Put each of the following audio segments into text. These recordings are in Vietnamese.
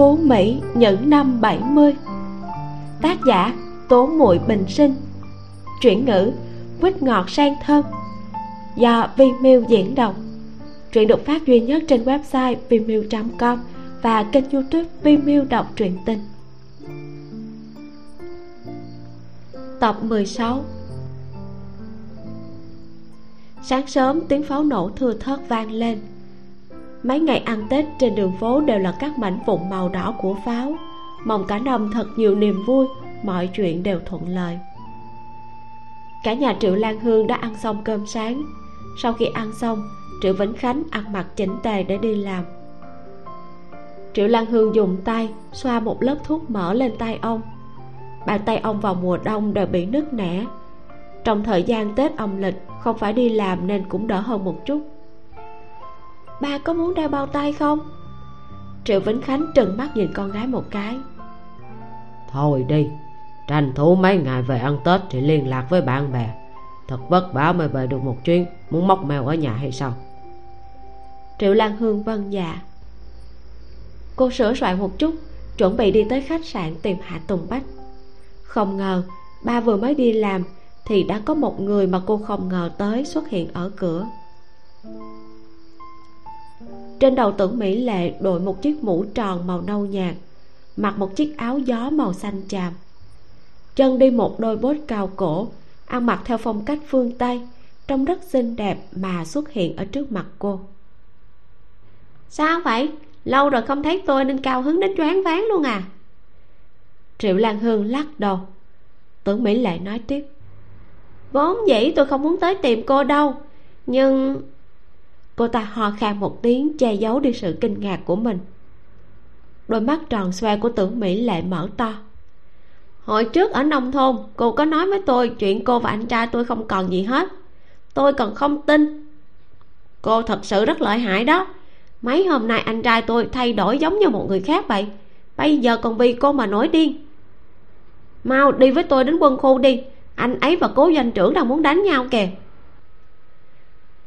phú mỹ những năm 70 tác giả tố muội bình sinh. Chuyển ngữ quýt ngọt sang thơm. Do Vimeo diễn đọc. Truyện được phát duy nhất trên website vimeo.com và kênh youtube Vimeo đọc truyện tình. Tập 16 Sáng sớm tiếng pháo nổ thưa thớt vang lên. Mấy ngày ăn Tết trên đường phố đều là các mảnh vụn màu đỏ của pháo. Mong cả năm thật nhiều niềm vui, Mọi chuyện đều thuận lợi. Cả nhà Triệu Lan Hương đã ăn xong cơm sáng. Sau khi ăn xong, Triệu Vĩnh Khánh ăn mặc chỉnh tề để đi làm. Triệu Lan Hương dùng tay Xoa một lớp thuốc mỡ lên tay ông. Bàn tay ông vào mùa đông đều bị nứt nẻ. Trong thời gian Tết âm lịch, Không phải đi làm nên cũng đỡ hơn một chút. Ba có muốn đeo bao tay không? Triệu Vĩnh Khánh trừng mắt nhìn con gái một cái. Thôi đi Tranh thủ mấy ngày về ăn Tết thì liên lạc với bạn bè. Thật vất vả mới về được một chuyến Muốn móc mèo ở nhà hay sao? Triệu Lan Hương vâng dạ. Cô sửa soạn một chút Chuẩn bị đi tới khách sạn tìm Hạ Tùng Bách. Không ngờ Ba vừa mới đi làm Thì đã có một người mà cô không ngờ tới xuất hiện ở cửa Trên đầu tưởng Mỹ Lệ đội một chiếc mũ tròn màu nâu nhạt Mặc một chiếc áo gió màu xanh chàm. Chân đi một đôi bốt cao cổ Ăn mặc theo phong cách phương Tây Trông rất xinh đẹp mà xuất hiện ở trước mặt cô. Sao vậy? Lâu rồi không thấy tôi nên cao hứng đến choáng váng luôn à? Triệu Lan Hương lắc đầu. Tưởng Mỹ Lệ nói tiếp. Vốn dĩ tôi không muốn tới tìm cô đâu Nhưng Cô ta ho khan một tiếng, che giấu đi sự kinh ngạc của mình. Đôi mắt tròn xoe của tưởng Mỹ Lệ mở to. Hồi trước ở nông thôn, Cô có nói với tôi chuyện cô và anh trai tôi không còn gì hết. Tôi còn không tin. Cô thật sự rất lợi hại đó. Mấy hôm nay anh trai tôi thay đổi giống như một người khác vậy. Bây giờ còn vì cô mà nổi điên. Mau đi với tôi đến quân khu đi. Anh ấy và cố doanh trưởng đang muốn đánh nhau kìa.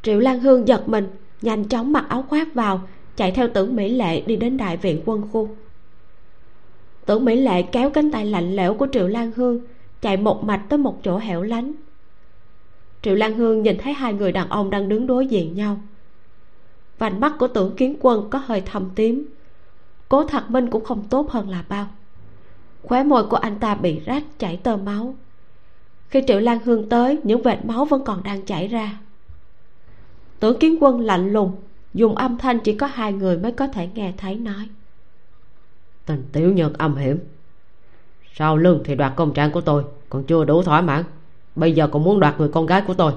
Triệu lan hương giật mình nhanh chóng mặc áo khoác vào, chạy theo tưởng mỹ lệ đi đến đại viện quân khu. Tưởng mỹ lệ kéo cánh tay lạnh lẽo của triệu lan hương, chạy một mạch tới một chỗ hẻo lánh. Triệu lan hương nhìn thấy hai người đàn ông đang đứng đối diện nhau. Vành mắt của tưởng kiến quân có hơi thâm tím, cố thật minh cũng không tốt hơn là bao. Khóe môi của anh ta bị rách, chảy tơ máu. Khi triệu lan hương tới, những vệt máu vẫn còn đang chảy ra tưởng kiến quân lạnh lùng dùng âm thanh chỉ có hai người mới có thể nghe thấy nói. Tình tiểu nhật âm hiểm sau lưng thì đoạt công trạng của tôi còn chưa đủ thỏa mãn bây giờ còn muốn đoạt người con gái của tôi.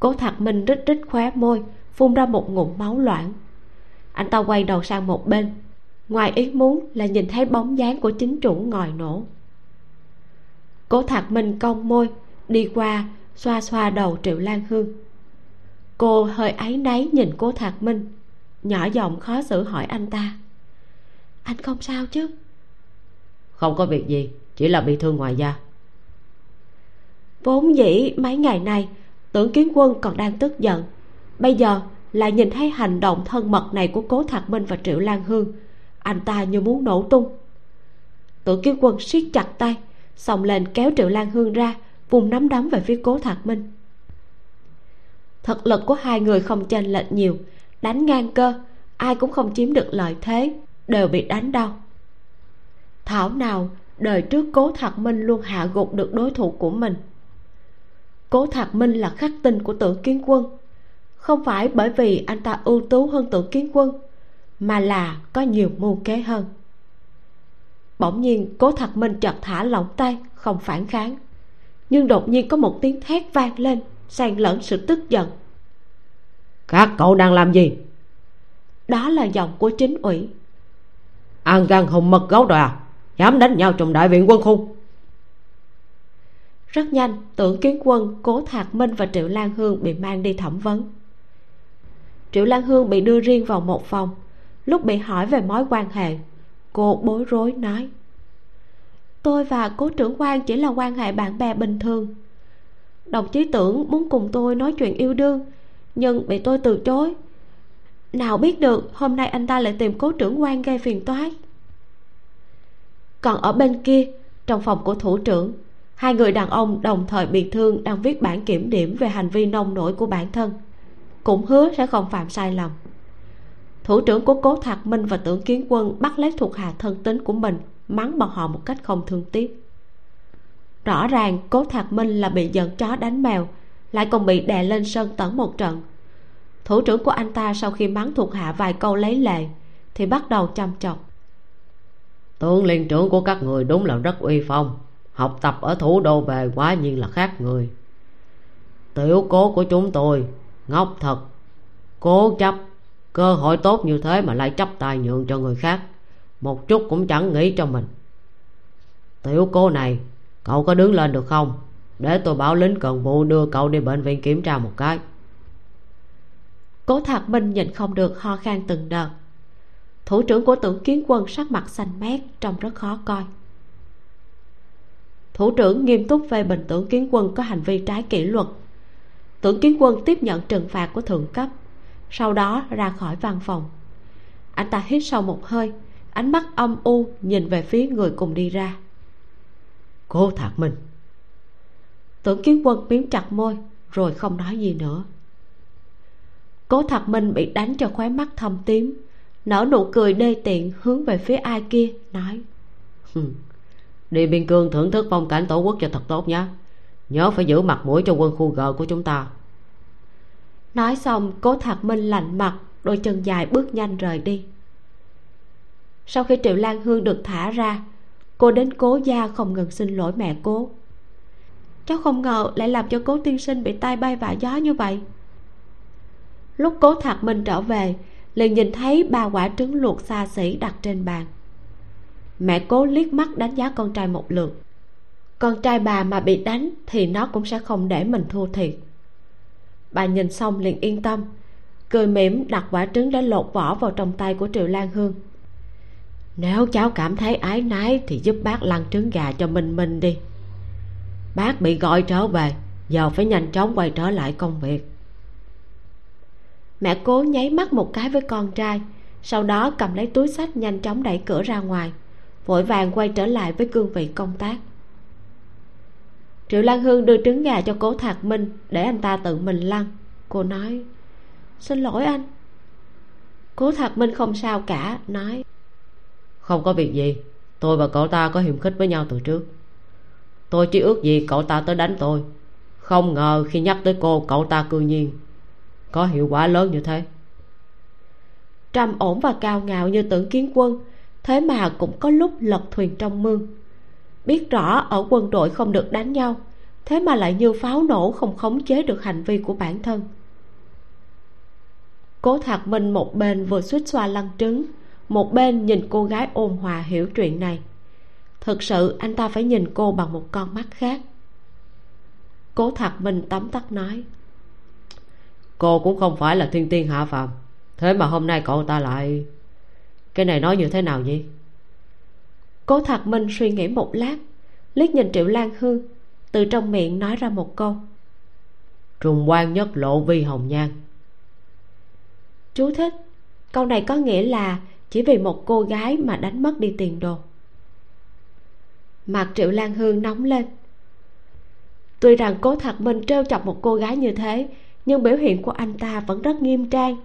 Cố thạc minh rít rít khóe môi phun ra một ngụm máu loãng. Anh ta quay đầu sang một bên ngoài ý muốn là nhìn thấy bóng dáng của chính chủ ngòi nổ. Cố thạc minh cong môi đi qua xoa xoa đầu triệu lan hương cô hơi áy náy nhìn cố thạc minh nhỏ giọng khó xử hỏi anh ta. Anh không sao chứ? Không có việc gì chỉ là bị thương ngoài da. Vốn dĩ mấy ngày nay tưởng kiến quân còn đang tức giận. Bây giờ lại nhìn thấy hành động thân mật này của cố thạc minh và triệu lan hương anh ta như muốn nổ tung. Tưởng kiến quân siết chặt tay xông lên kéo triệu lan hương ra vùng nắm đấm về phía cố thạc minh thực lực của hai người không chênh lệch nhiều. Đánh ngang cơ, ai cũng không chiếm được lợi thế, đều bị đánh đau. Thảo nào, đời trước cố thạc minh luôn hạ gục được đối thủ của mình. Cố thạc minh là khắc tinh của tưởng kiến quân. Không phải bởi vì anh ta ưu tú hơn tưởng kiến quân, mà là có nhiều mưu kế hơn. Bỗng nhiên, cố thạc minh chợt thả lỏng tay, không phản kháng. Nhưng đột nhiên có một tiếng thét vang lên xen lẫn sự tức giận. Các cậu đang làm gì? Đó là giọng của chính ủy. Ăn gan hùng mật gấu đòa dám đánh nhau trong đại viện quân khu. Rất nhanh tưởng kiến quân cố thạc minh và triệu lan hương bị mang đi thẩm vấn. Triệu lan hương bị đưa riêng vào một phòng. Lúc bị hỏi về mối quan hệ cô bối rối nói tôi và cố trưởng quan chỉ là quan hệ bạn bè bình thường đồng chí tưởng muốn cùng tôi nói chuyện yêu đương, nhưng bị tôi từ chối. Nào biết được, hôm nay anh ta lại tìm cố trưởng quan gây phiền toái. Còn ở bên kia, trong phòng của thủ trưởng, hai người đàn ông đồng thời bị thương đang viết bản kiểm điểm về hành vi nông nổi của bản thân. Cũng hứa sẽ không phạm sai lầm. Thủ trưởng của cố thạc minh và tưởng kiến quân bắt lấy thuộc hạ thân tín của mình, mắng bọn họ một cách không thương tiếc rõ ràng, cố thạc minh là bị giận chó đánh mèo, lại còn bị đè lên sân tẩn một trận. Thủ trưởng của anh ta sau khi mắng thuộc hạ vài câu lấy lệ, thì bắt đầu chăm chọc tướng liên trưởng của các người đúng là rất uy phong, học tập ở thủ đô về quá nhiên là khác người. Tiểu cố của chúng tôi, ngốc thật, cố chấp, cơ hội tốt như thế mà lại chấp tài nhượng cho người khác, một chút cũng chẳng nghĩ cho mình. Tiểu cô này cậu có đứng lên được không? Để tôi bảo lính cần vụ đưa cậu đi bệnh viện kiểm tra một cái. Cố thạc minh nhìn không được ho khan từng đợt. Thủ trưởng của tưởng kiến quân sắc mặt xanh mét, trông rất khó coi. Thủ trưởng nghiêm túc phê bình tưởng kiến quân có hành vi trái kỷ luật. Tưởng kiến quân tiếp nhận trừng phạt của thượng cấp, sau đó ra khỏi văn phòng. Anh ta hít sâu một hơi, ánh mắt âm u nhìn về phía người cùng đi ra cô thạc minh. Tưởng kiến quân miếm chặt môi, rồi không nói gì nữa. Cố thạc minh bị đánh cho khóe mắt thâm tím, nở nụ cười đê tiện hướng về phía ai kia, nói đi biên cương thưởng thức phong cảnh tổ quốc cho thật tốt nhé nhớ phải giữ mặt mũi cho quân khu g của chúng ta. Nói xong, cố thạc minh lạnh mặt, đôi chân dài bước nhanh rời đi. Sau khi triệu lan hương được thả ra cô đến cố gia không ngừng xin lỗi mẹ cố cháu không ngờ lại làm cho cố tiên sinh bị tai bay vạ gió như vậy. Lúc cố thạc minh trở về, liền nhìn thấy ba quả trứng luộc xa xỉ đặt trên bàn. Mẹ cố liếc mắt đánh giá con trai một lượt. Con trai bà mà bị đánh thì nó cũng sẽ không để mình thua thiệt. Bà nhìn xong liền yên tâm, cười mỉm đặt quả trứng đã lột vỏ vào trong tay của triệu lan hương nếu cháu cảm thấy ái nái thì giúp bác lăn trứng gà cho minh minh đi. Bác bị gọi trở về, giờ phải nhanh chóng quay trở lại công việc. Mẹ cố nháy mắt một cái với con trai, sau đó cầm lấy túi sách nhanh chóng đẩy cửa ra ngoài, vội vàng quay trở lại với cương vị công tác. Triệu lan hương đưa trứng gà cho cố thạc minh để anh ta tự mình lăn. Cô nói, xin lỗi anh. Cố thạc minh không sao cả, nói không có việc gì. Tôi và cậu ta có hiềm khích với nhau từ trước. Tôi chỉ ước gì cậu ta tới đánh tôi. Không ngờ khi nhắc tới cô, cậu ta cư nhiên có hiệu quả lớn như thế. Trầm ổn và cao ngạo như tưởng kiến quân, thế mà cũng có lúc lật thuyền trong mương. Biết rõ ở quân đội không được đánh nhau, thế mà lại như pháo nổ không khống chế được hành vi của bản thân. Cố thạc minh một bên vừa suýt xoa lăn trứng một bên nhìn cô gái ôn hòa hiểu chuyện này. Thực sự anh ta phải nhìn cô bằng một con mắt khác. Cố thạc minh tóm tắt nói cô cũng không phải là thiên tiên hạ phàm thế mà hôm nay cậu ta lại cái này nói như thế nào nhỉ cố thạc minh suy nghĩ một lát liếc nhìn triệu lan hương từ trong miệng nói ra một câu. Trùng quan nhất lộ vi hồng nhan. Chú thích câu này có nghĩa là chỉ vì một cô gái mà đánh mất đi tiền đồ mặt triệu lan hương nóng lên. Tuy rằng cố thạc minh trêu chọc một cô gái như thế, nhưng biểu hiện của anh ta vẫn rất nghiêm trang.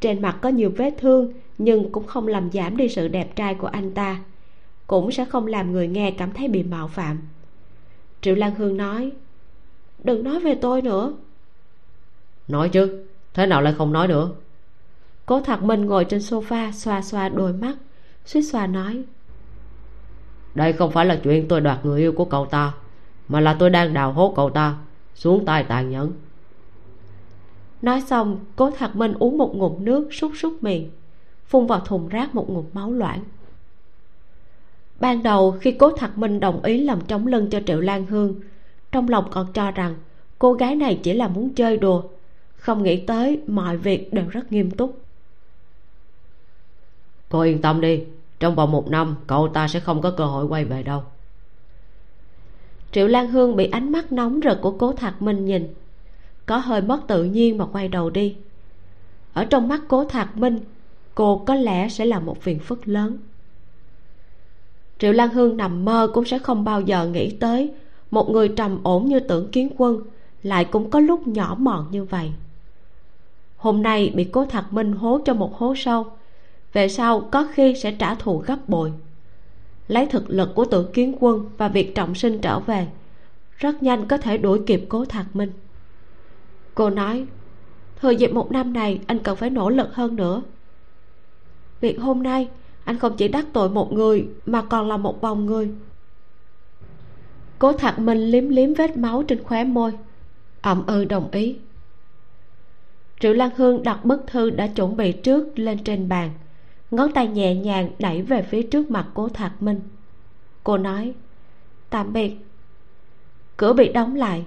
Trên mặt có nhiều vết thương, nhưng cũng không làm giảm đi sự đẹp trai của anh ta, cũng sẽ không làm người nghe cảm thấy bị mạo phạm. Triệu lan hương nói, đừng nói về tôi nữa. Nói chứ, thế nào lại không nói nữa? Cố thạc minh ngồi trên sofa xoa xoa đôi mắt suýt xoa nói đây không phải là chuyện tôi đoạt người yêu của cậu ta mà là tôi đang đào hố cậu ta xuống tay tàn nhẫn. Nói xong cố thạc minh uống một ngụm nước sút sút miệng phun vào thùng rác một ngụm máu loãng. Ban đầu khi cố thạc minh đồng ý làm trống lưng cho triệu lan hương trong lòng còn cho rằng cô gái này chỉ là muốn chơi đùa không nghĩ tới mọi việc đều rất nghiêm túc cô yên tâm đi, trong vòng một năm, cậu ta sẽ không có cơ hội quay về đâu. Triệu lan hương bị ánh mắt nóng rực của cố thạc minh nhìn. Có hơi mất tự nhiên mà quay đầu đi. Ở trong mắt cố thạc minh, cô có lẽ sẽ là một phiền phức lớn. Triệu lan hương nằm mơ cũng sẽ không bao giờ nghĩ tới một người trầm ổn như tưởng kiến quân lại cũng có lúc nhỏ mọn như vậy. Hôm nay bị cố thạc minh hố cho một hố sâu về sau, có khi sẽ trả thù gấp bội. Lấy thực lực của tự kiến quân và việc trọng sinh trở về, rất nhanh có thể đuổi kịp cố thạc minh. Cô nói, thời dịp một năm này, anh cần phải nỗ lực hơn nữa. Việc hôm nay, anh không chỉ đắc tội một người, mà còn là một vòng người. Cố thạc minh liếm liếm vết máu trên khóe môi, ậm ừ đồng ý. Triệu lan hương đặt bức thư đã chuẩn bị trước lên trên bàn ngón tay nhẹ nhàng đẩy về phía trước mặt cố thạc minh. Cô nói, tạm biệt. Cửa bị đóng lại.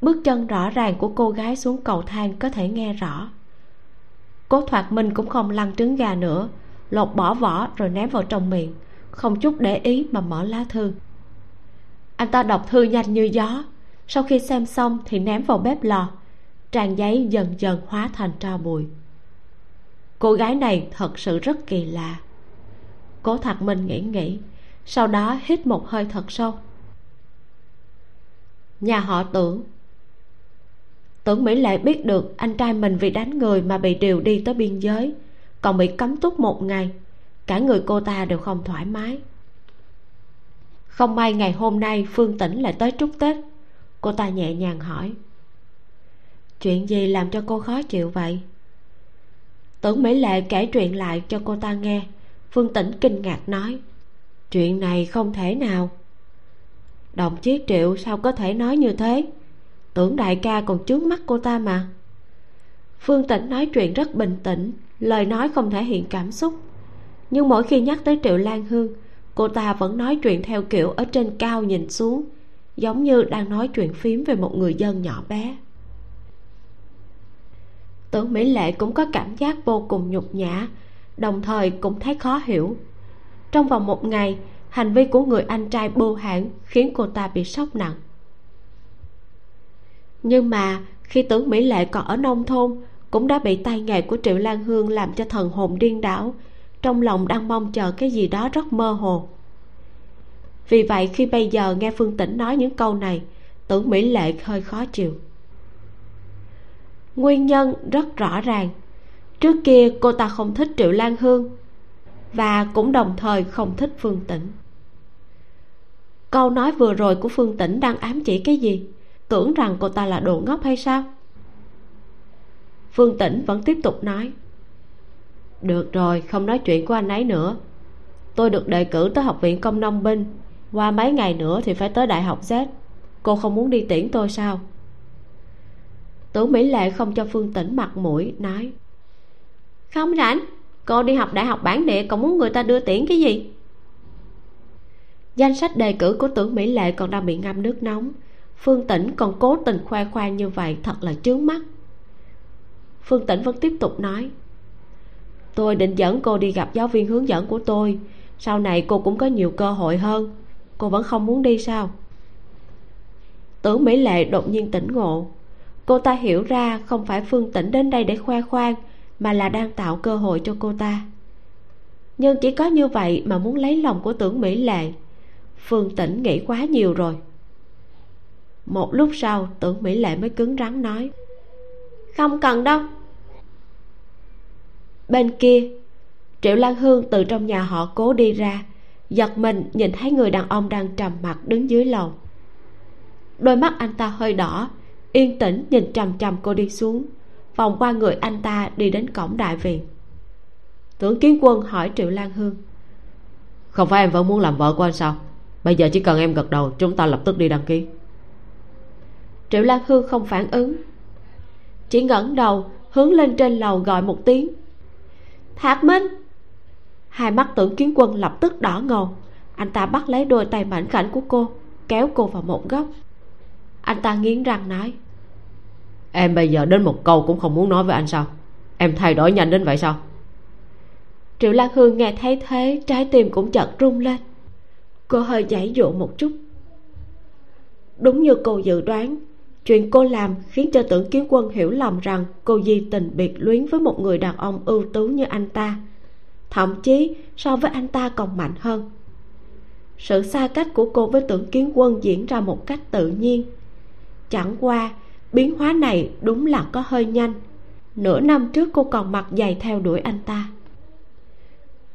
Bước chân rõ ràng của cô gái xuống cầu thang có thể nghe rõ. Cố thoạt minh cũng không lăn trứng gà nữa, lột bỏ vỏ rồi ném vào trong miệng, không chút để ý mà mở lá thư. Anh ta đọc thư nhanh như gió, sau khi xem xong thì ném vào bếp lò. Trang giấy dần dần hóa thành tro bụi cô gái này thật sự rất kỳ lạ. Cố thạc minh nghĩ nghĩ, sau đó hít một hơi thật sâu. Nhà họ tưởng. Tưởng mỹ lệ biết được anh trai mình vì đánh người mà bị điều đi tới biên giới, còn bị cấm túc một ngày. Cả người cô ta đều không thoải mái. Không may ngày hôm nay phương tĩnh lại tới trúc tết. Cô ta nhẹ nhàng hỏi, chuyện gì làm cho cô khó chịu vậy? Tưởng mỹ lệ kể chuyện lại cho cô ta nghe. Phương tĩnh kinh ngạc nói, chuyện này không thể nào. Đồng chí triệu sao có thể nói như thế? Tưởng đại ca còn trước mắt cô ta mà. Phương tĩnh nói chuyện rất bình tĩnh, lời nói không thể hiện cảm xúc. Nhưng mỗi khi nhắc tới triệu lan hương, cô ta vẫn nói chuyện theo kiểu ở trên cao nhìn xuống, giống như đang nói chuyện phím về một người dân nhỏ bé tưởng mỹ lệ cũng có cảm giác vô cùng nhục nhã, đồng thời cũng thấy khó hiểu. Trong vòng một ngày, hành vi của người anh trai bưu hãn khiến cô ta bị sốc nặng. Nhưng mà khi tưởng mỹ lệ còn ở nông thôn, cũng đã bị tay nghề của triệu lan hương làm cho thần hồn điên đảo, trong lòng đang mong chờ cái gì đó rất mơ hồ. Vì vậy khi bây giờ nghe phương tĩnh nói những câu này, tưởng mỹ lệ hơi khó chịu nguyên nhân rất rõ ràng. Trước kia cô ta không thích triệu lan hương và cũng đồng thời không thích phương tĩnh. Câu nói vừa rồi của phương tĩnh đang ám chỉ cái gì? Tưởng rằng cô ta là đồ ngốc hay sao? Phương tĩnh vẫn tiếp tục nói. Được rồi, không nói chuyện của anh ấy nữa. Tôi được đề cử tới học viện công nông binh. Qua mấy ngày nữa thì phải tới đại học z. Cô không muốn đi tiễn tôi sao? Tưởng mỹ lệ không cho phương tĩnh mặt mũi, nói, không rảnh, cô đi học đại học bản địa, còn muốn người ta đưa tiễn cái gì? Danh sách đề cử của tưởng mỹ lệ còn đang bị ngâm nước nóng. Phương tĩnh còn cố tình khoe khoang như vậy, thật là chướng mắt. Phương tĩnh vẫn tiếp tục nói, tôi định dẫn cô đi gặp giáo viên hướng dẫn của tôi. Sau này cô cũng có nhiều cơ hội hơn. Cô vẫn không muốn đi sao? Tưởng mỹ lệ đột nhiên tỉnh ngộ cô ta hiểu ra không phải phương tĩnh đến đây để khoe khoang, mà là đang tạo cơ hội cho cô ta. Nhưng chỉ có như vậy mà muốn lấy lòng của tưởng mỹ lệ. Phương tĩnh nghĩ quá nhiều rồi. Một lúc sau, tưởng mỹ lệ mới cứng rắn nói, không cần đâu. Bên kia, triệu lan hương từ trong nhà họ cố đi ra, giật mình nhìn thấy người đàn ông đang trầm mặt đứng dưới lầu. Đôi mắt anh ta hơi đỏ yên tĩnh nhìn trầm trầm cô đi xuống. Vòng qua người anh ta đi đến cổng đại viện. Tưởng kiến quân hỏi triệu lan hương. Không phải em vẫn muốn làm vợ của anh sao? Bây giờ chỉ cần em gật đầu chúng ta lập tức đi đăng ký. Triệu lan hương không phản ứng. Chỉ ngẩng đầu hướng lên trên lầu gọi một tiếng. Thạc minh! Hai mắt tưởng kiến quân lập tức đỏ ngầu. Anh ta bắt lấy đôi tay mảnh khảnh của cô kéo cô vào một góc. Anh ta nghiến răng nói em bây giờ đến một câu cũng không muốn nói với anh sao? Em thay đổi nhanh đến vậy sao? Triệu lan hương nghe thấy thế, trái tim cũng chợt rung lên. Cô hơi giãy dụ một chút. Đúng như cô dự đoán, chuyện cô làm khiến cho tưởng kiến quân hiểu lầm rằng cô di tình biệt luyến với một người đàn ông ưu tú như anh ta. Thậm chí, so với anh ta còn mạnh hơn. Sự xa cách của cô với tưởng kiến quân diễn ra một cách tự nhiên. Chẳng qua biến hóa này đúng là có hơi nhanh. Nửa năm trước cô còn mặc giày theo đuổi anh ta.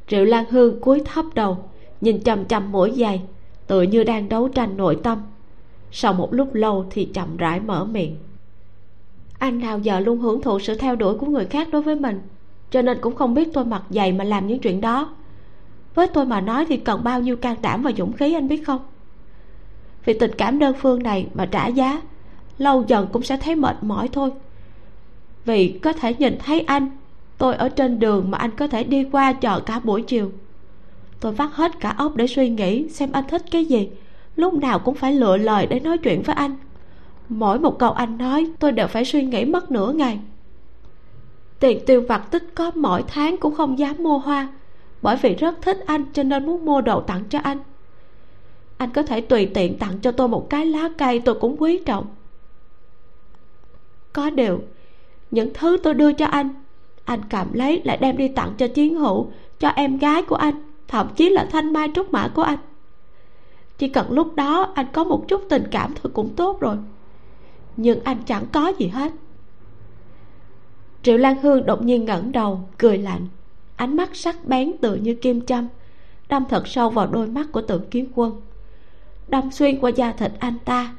Triệu lan hương cúi thấp đầu, nhìn chằm chằm mỗi giày tựa như đang đấu tranh nội tâm. Sau một lúc lâu thì chậm rãi mở miệng. Anh nào giờ luôn hưởng thụ sự theo đuổi của người khác đối với mình, cho nên cũng không biết tôi mặc giày mà làm những chuyện đó. Với tôi mà nói thì cần bao nhiêu can đảm và dũng khí anh biết không? Vì tình cảm đơn phương này mà trả giá lâu dần cũng sẽ thấy mệt mỏi thôi. Vì có thể nhìn thấy anh, tôi ở trên đường mà anh có thể đi qua chờ cả buổi chiều. Tôi vắt hết cả óc để suy nghĩ xem anh thích cái gì, lúc nào cũng phải lựa lời để nói chuyện với anh. Mỗi một câu anh nói, tôi đều phải suy nghĩ mất nửa ngày. Tiền tiêu vặt tích có mỗi tháng cũng không dám mua hoa, bởi vì rất thích anh cho nên muốn mua đồ tặng cho anh. Anh có thể tùy tiện tặng cho tôi một cái lá cây tôi cũng quý trọng có điều những thứ tôi đưa cho anh anh cảm lấy lại đem đi tặng cho chiến hữu, cho em gái của anh, thậm chí là thanh mai trúc mã của anh. Chỉ cần lúc đó anh có một chút tình cảm thôi cũng tốt rồi. Nhưng anh chẳng có gì hết. Triệu lan hương đột nhiên ngẩng đầu, cười lạnh. Ánh mắt sắc bén tựa như kim châm, đâm thật sâu vào đôi mắt của tưởng kiến quân. Đâm xuyên qua da thịt anh ta,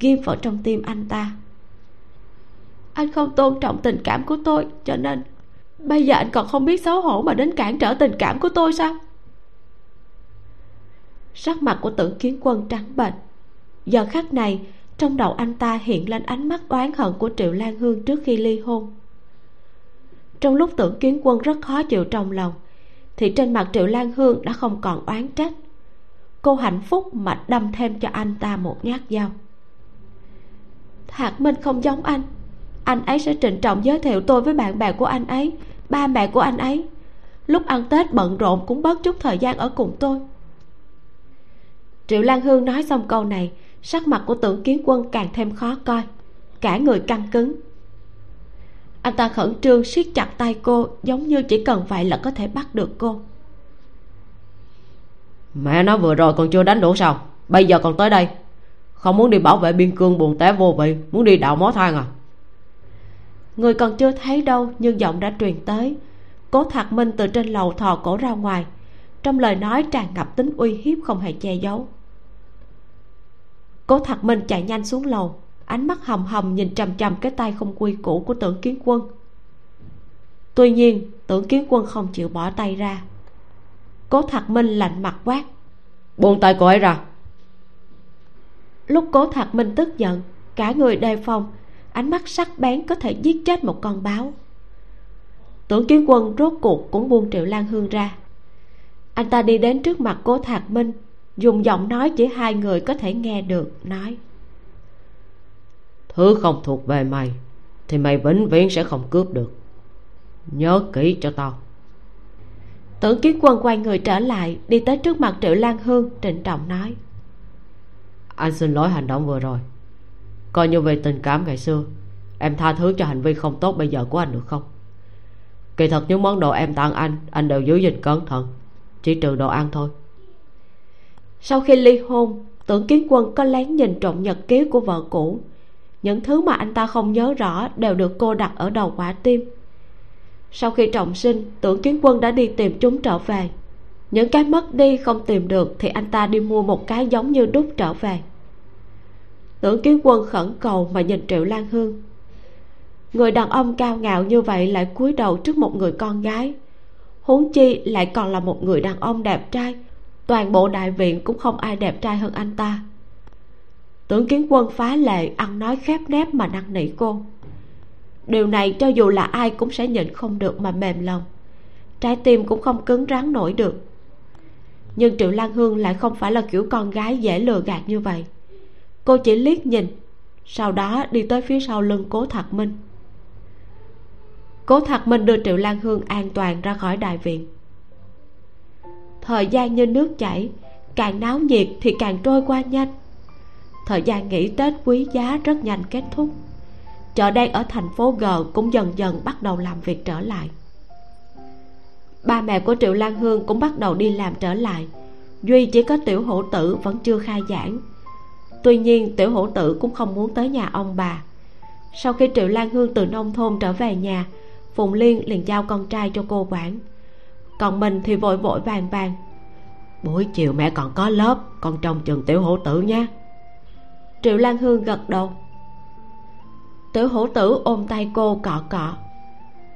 ghim vào trong tim anh ta anh không tôn trọng tình cảm của tôi, cho nên bây giờ anh còn không biết xấu hổ mà đến cản trở tình cảm của tôi sao? Sắc mặt của tưởng kiến quân trắng bệch. Giờ khắc này, trong đầu anh ta hiện lên ánh mắt oán hận của triệu lan hương trước khi ly hôn. Trong lúc tưởng kiến quân rất khó chịu trong lòng, thì trên mặt triệu lan hương đã không còn oán trách. Cô hạnh phúc mà đâm thêm cho anh ta một nhát dao. Thạc minh không giống anh anh ấy sẽ trịnh trọng giới thiệu tôi với bạn bè của anh ấy, ba mẹ của anh ấy. Lúc ăn tết bận rộn cũng bớt chút thời gian ở cùng tôi. Triệu lan hương nói xong câu này, sắc mặt của tưởng kiến quân càng thêm khó coi, cả người căng cứng. Anh ta khẩn trương siết chặt tay cô, giống như chỉ cần vậy là có thể bắt được cô. Mẹ nó vừa rồi còn chưa đánh đủ sao? Bây giờ còn tới đây. Không muốn đi bảo vệ biên cương buồn té vô vị, muốn đi đạo mó thang à? Người còn chưa thấy đâu nhưng giọng đã truyền tới. Cố thạc minh từ trên lầu thò cổ ra ngoài. Trong lời nói tràn ngập tính uy hiếp không hề che giấu. Cố thạc minh chạy nhanh xuống lầu. Ánh mắt hầm hầm nhìn trầm trầm cái tay không quy củ của tưởng kiến quân. Tuy nhiên tưởng kiến quân không chịu bỏ tay ra. Cố thạc minh lạnh mặt quát. Buông tay cô ấy ra. Lúc cố thạc minh tức giận cả người đề phòng ánh mắt sắc bén có thể giết chết một con báo. Tưởng kiến quân rốt cuộc cũng buông triệu lan hương ra. Anh ta đi đến trước mặt cố thạc minh dùng giọng nói chỉ hai người có thể nghe được nói. Thứ không thuộc về mày thì mày vĩnh viễn sẽ không cướp được. Nhớ kỹ cho tao tưởng kiến quân quay người trở lại đi tới trước mặt triệu lan hương trịnh trọng nói. Anh xin lỗi hành động vừa rồi coi như về tình cảm ngày xưa, em tha thứ cho hành vi không tốt bây giờ của anh được không? Kỳ thật những món đồ em tặng anh anh đều giữ gìn cẩn thận, chỉ trừ đồ ăn thôi. Sau khi ly hôn, tưởng kiến quân có lén nhìn trộm nhật ký của vợ cũ. Những thứ mà anh ta không nhớ rõ đều được cô đặt ở đầu quả tim. Sau khi trọng sinh, tưởng kiến quân đã đi tìm chúng trở về. Những cái mất đi không tìm được thì anh ta đi mua một cái giống như đúc trở về tưởng kiến quân khẩn cầu mà nhìn triệu lan hương. Người đàn ông cao ngạo như vậy lại cúi đầu trước một người con gái. Huống chi lại còn là một người đàn ông đẹp trai. Toàn bộ đại viện cũng không ai đẹp trai hơn anh ta. Tưởng kiến quân phá lệ, ăn nói khép nép mà năn nỉ cô. Điều này cho dù là ai cũng sẽ nhịn không được mà mềm lòng. Trái tim cũng không cứng rắn nổi được. Nhưng triệu lan hương lại không phải là kiểu con gái dễ lừa gạt như vậy cô chỉ liếc nhìn. Sau đó đi tới phía sau lưng cố thạc minh. Cố thạc minh đưa triệu lan hương an toàn ra khỏi đại viện. Thời gian như nước chảy, càng náo nhiệt thì càng trôi qua nhanh. Thời gian nghỉ tết quý giá rất nhanh kết thúc. Chợ đen ở thành phố g cũng dần dần bắt đầu làm việc trở lại. Ba mẹ của triệu lan hương cũng bắt đầu đi làm trở lại. Duy chỉ có tiểu hổ tử vẫn chưa khai giảng tuy nhiên tiểu hổ tử cũng không muốn tới nhà ông bà. Sau khi triệu lan hương từ nông thôn trở về nhà phùng liên liền giao con trai cho cô quản. Còn mình thì vội vội vàng vàng. Buổi chiều mẹ còn có lớp con trông chừng tiểu hổ tử nhé. Triệu lan hương gật đầu. Tiểu hổ tử ôm tay cô cọ cọ.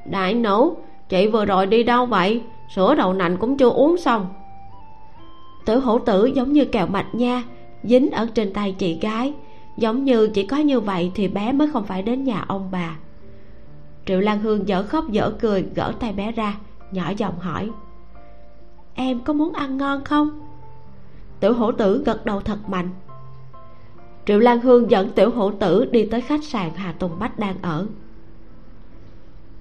Đại nấu chị vừa rồi đi đâu vậy? Sữa đậu nành cũng chưa uống xong. Tiểu hổ tử giống như kẹo mạch nha dính ở trên tay chị gái. Giống như chỉ có như vậy thì bé mới không phải đến nhà ông bà. Triệu lan hương dở khóc dở cười, gỡ tay bé ra, nhỏ giọng hỏi, em có muốn ăn ngon không? Tiểu hổ tử gật đầu thật mạnh. Triệu lan hương dẫn tiểu hổ tử đi tới khách sạn hà tùng bách đang ở.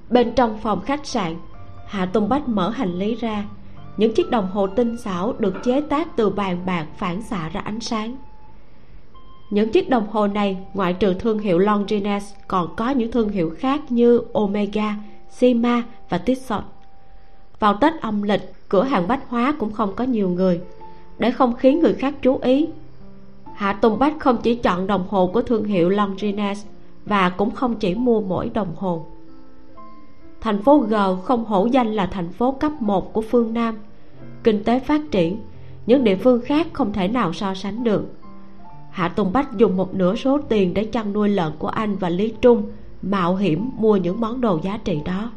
Bên trong phòng khách sạn hạ tùng bách mở hành lý ra những chiếc đồng hồ tinh xảo được chế tác từ vàng bạc phản xạ ra ánh sáng những chiếc đồng hồ này ngoại trừ thương hiệu Longines còn có những thương hiệu khác như Omega, Sima và Tissot. Vào Tết âm lịch, cửa hàng bách hóa cũng không có nhiều người để không khiến người khác chú ý. Hạ Tùng Bách không chỉ chọn đồng hồ của thương hiệu Longines và cũng không chỉ mua mỗi đồng hồ. Thành phố G không hổ danh là thành phố cấp 1 của phương Nam. Kinh tế phát triển, những địa phương khác không thể nào so sánh được. Hạ tùng bách dùng một nửa số tiền để chăn nuôi lợn của anh và lý trung mạo hiểm mua những món đồ giá trị đó.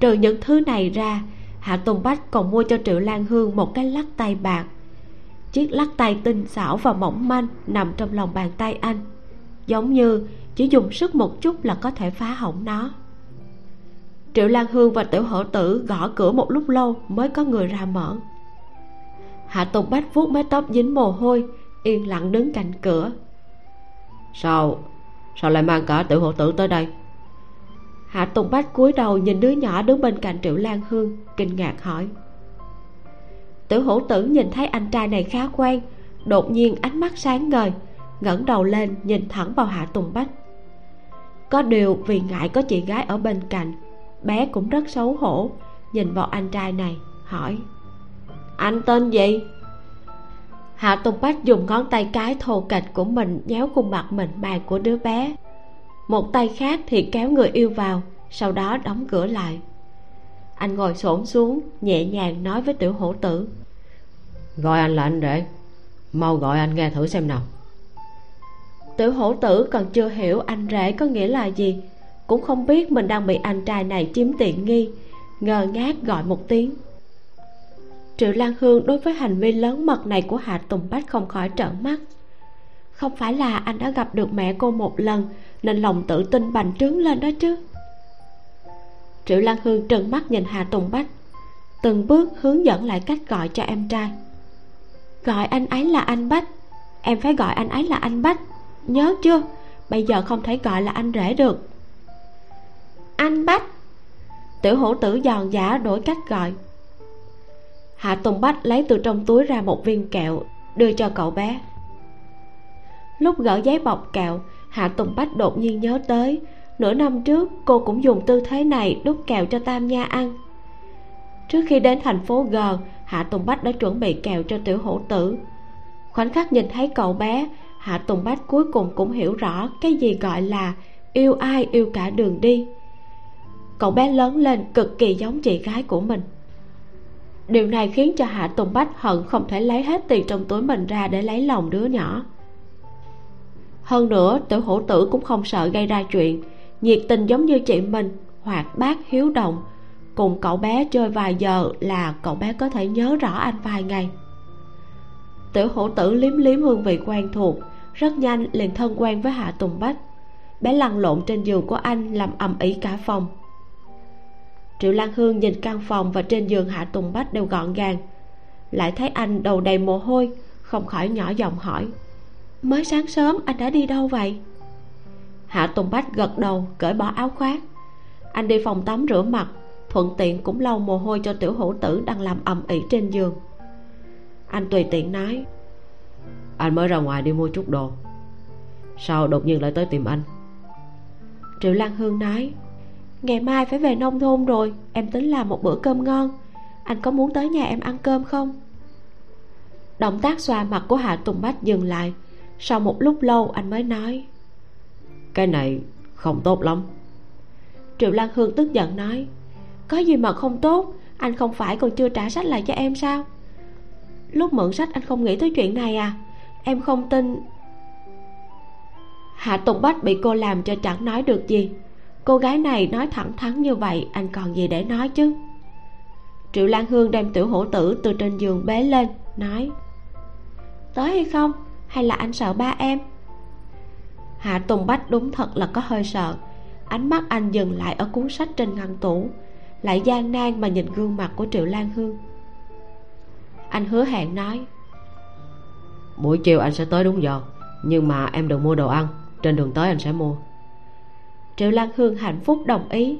Trừ những thứ này ra hạ tùng bách còn mua cho triệu lan hương một cái lắc tay bạc. Chiếc lắc tay tinh xảo và mỏng manh nằm trong lòng bàn tay anh giống như chỉ dùng sức một chút là có thể phá hỏng nó triệu lan hương và tiểu hổ tử gõ cửa một lúc lâu mới có người ra mở. Hạ tùng bách vuốt mái tóc dính mồ hôi yên lặng đứng cạnh cửa. Sao? Sao lại mang cả tiểu hộ tử tới đây? Hạ tùng bách cúi đầu nhìn đứa nhỏ đứng bên cạnh triệu lan hương kinh ngạc hỏi. Tiểu hổ tử nhìn thấy anh trai này khá quen đột nhiên ánh mắt sáng ngời ngẩng đầu lên nhìn thẳng vào hạ tùng bách. Có điều vì ngại có chị gái ở bên cạnh bé cũng rất xấu hổ nhìn vào anh trai này hỏi. Anh tên gì? Hạ tùng bách dùng ngón tay cái thô kệch của mình nhéo khuôn mặt mịn màng của đứa bé. Một tay khác thì kéo người yêu vào sau đó đóng cửa lại. Anh ngồi xổm xuống nhẹ nhàng nói với tiểu hổ tử. Gọi anh là anh rể mau gọi anh nghe thử xem nào. Tiểu hổ tử còn chưa hiểu anh rể có nghĩa là gì cũng không biết mình đang bị anh trai này chiếm tiện nghi. Ngờ ngác gọi một tiếng. Triệu lan hương đối với hành vi lớn mật này của hạ tùng bách không khỏi trợn mắt. Không phải là anh đã gặp được mẹ cô một lần, nên lòng tự tin bành trướng lên đó chứ? Triệu lan hương trừng mắt nhìn hạ tùng bách, từng bước hướng dẫn lại cách gọi cho em trai. Gọi anh ấy là anh bách. Em phải gọi anh ấy là anh bách. Nhớ chưa? Bây giờ không thể gọi là anh rể được anh bách. Tiểu hổ tử giòn giả đổi cách gọi. Hạ tùng bách lấy từ trong túi ra một viên kẹo, đưa cho cậu bé. Lúc gỡ giấy bọc kẹo, hạ tùng bách đột nhiên nhớ tới, nửa năm trước cô cũng dùng tư thế này đút kẹo cho tam nha ăn. Trước khi đến thành phố g, hạ tùng bách đã chuẩn bị kẹo cho tiểu hổ tử. Khoảnh khắc nhìn thấy cậu bé, hạ tùng bách cuối cùng cũng hiểu rõ cái gì gọi là yêu ai yêu cả đường đi cậu bé lớn lên cực kỳ giống chị gái của mình. Điều này khiến cho hạ tùng bách hận không thể lấy hết tiền trong túi mình ra để lấy lòng đứa nhỏ. Hơn nữa, tiểu hổ tử cũng không sợ gây ra chuyện. Nhiệt tình giống như chị mình, hoạt bát, hiếu động. Cùng cậu bé chơi vài giờ là cậu bé có thể nhớ rõ anh vài ngày. Tiểu hổ tử liếm liếm hương vị quen thuộc, rất nhanh liền thân quen với hạ tùng bách. Bé lăn lộn trên giường của anh làm ầm ĩ cả phòng triệu lan hương nhìn căn phòng và trên giường hạ tùng bách đều gọn gàng. Lại thấy anh đầu đầy mồ hôi không khỏi nhỏ giọng hỏi mới sáng sớm anh đã đi đâu vậy? Hạ tùng bách gật đầu cởi bỏ áo khoác. Anh đi phòng tắm rửa mặt thuận tiện cũng lau mồ hôi cho tiểu hữu tử đang làm ầm ĩ trên giường. Anh tùy tiện nói anh mới ra ngoài đi mua chút đồ. Sao đột nhiên lại tới tìm anh? Triệu lan hương nói ngày mai phải về nông thôn rồi em tính làm một bữa cơm ngon. Anh có muốn tới nhà em ăn cơm không? Động tác xoa mặt của hạ tùng bách dừng lại. Sau một lúc lâu anh mới nói. Cái này không tốt lắm. Triệu lan hương tức giận nói. Có gì mà không tốt? Anh không phải còn chưa trả sách lại cho em sao? Lúc mượn sách anh không nghĩ tới chuyện này à? Em không tin. Hạ tùng bách bị cô làm cho chẳng nói được gì cô gái này nói thẳng thắn như vậy, anh còn gì để nói chứ? Triệu lan hương đem tiểu hổ tử từ trên giường bế lên, nói, tới hay không? Hay là anh sợ ba em? Hạ tùng bách đúng thật là có hơi sợ. Ánh mắt anh dừng lại ở cuốn sách trên ngăn tủ, lại gian nan mà nhìn gương mặt của triệu lan hương. Anh hứa hẹn nói, buổi chiều anh sẽ tới đúng giờ, nhưng mà em đừng mua đồ ăn, trên đường tới anh sẽ mua triệu lan hương hạnh phúc đồng ý.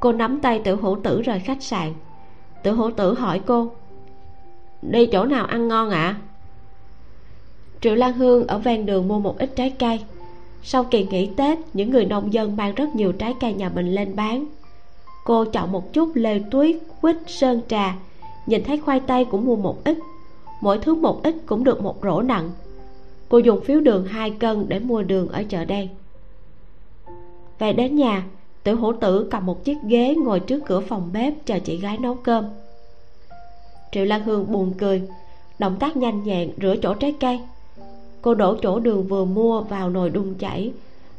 Cô nắm tay tiểu hữu tử rời khách sạn. Tiểu hữu tử hỏi cô, đi chỗ nào ăn ngon ạ? À? triệu lan hương ở ven đường mua một ít trái cây. Sau kỳ nghỉ tết, những người nông dân mang rất nhiều trái cây nhà mình lên bán. Cô chọn một chút lê tuyết, quýt, sơn trà, nhìn thấy khoai tây cũng mua một ít. Mỗi thứ một ít cũng được một rổ nặng. Cô dùng phiếu đường hai cân để mua đường ở chợ đen về đến nhà tiểu hổ tử cầm một chiếc ghế ngồi trước cửa phòng bếp chờ chị gái nấu cơm. Triệu lan hương buồn cười, động tác nhanh nhẹn rửa chỗ trái cây. Cô đổ chỗ đường vừa mua vào nồi đun chảy.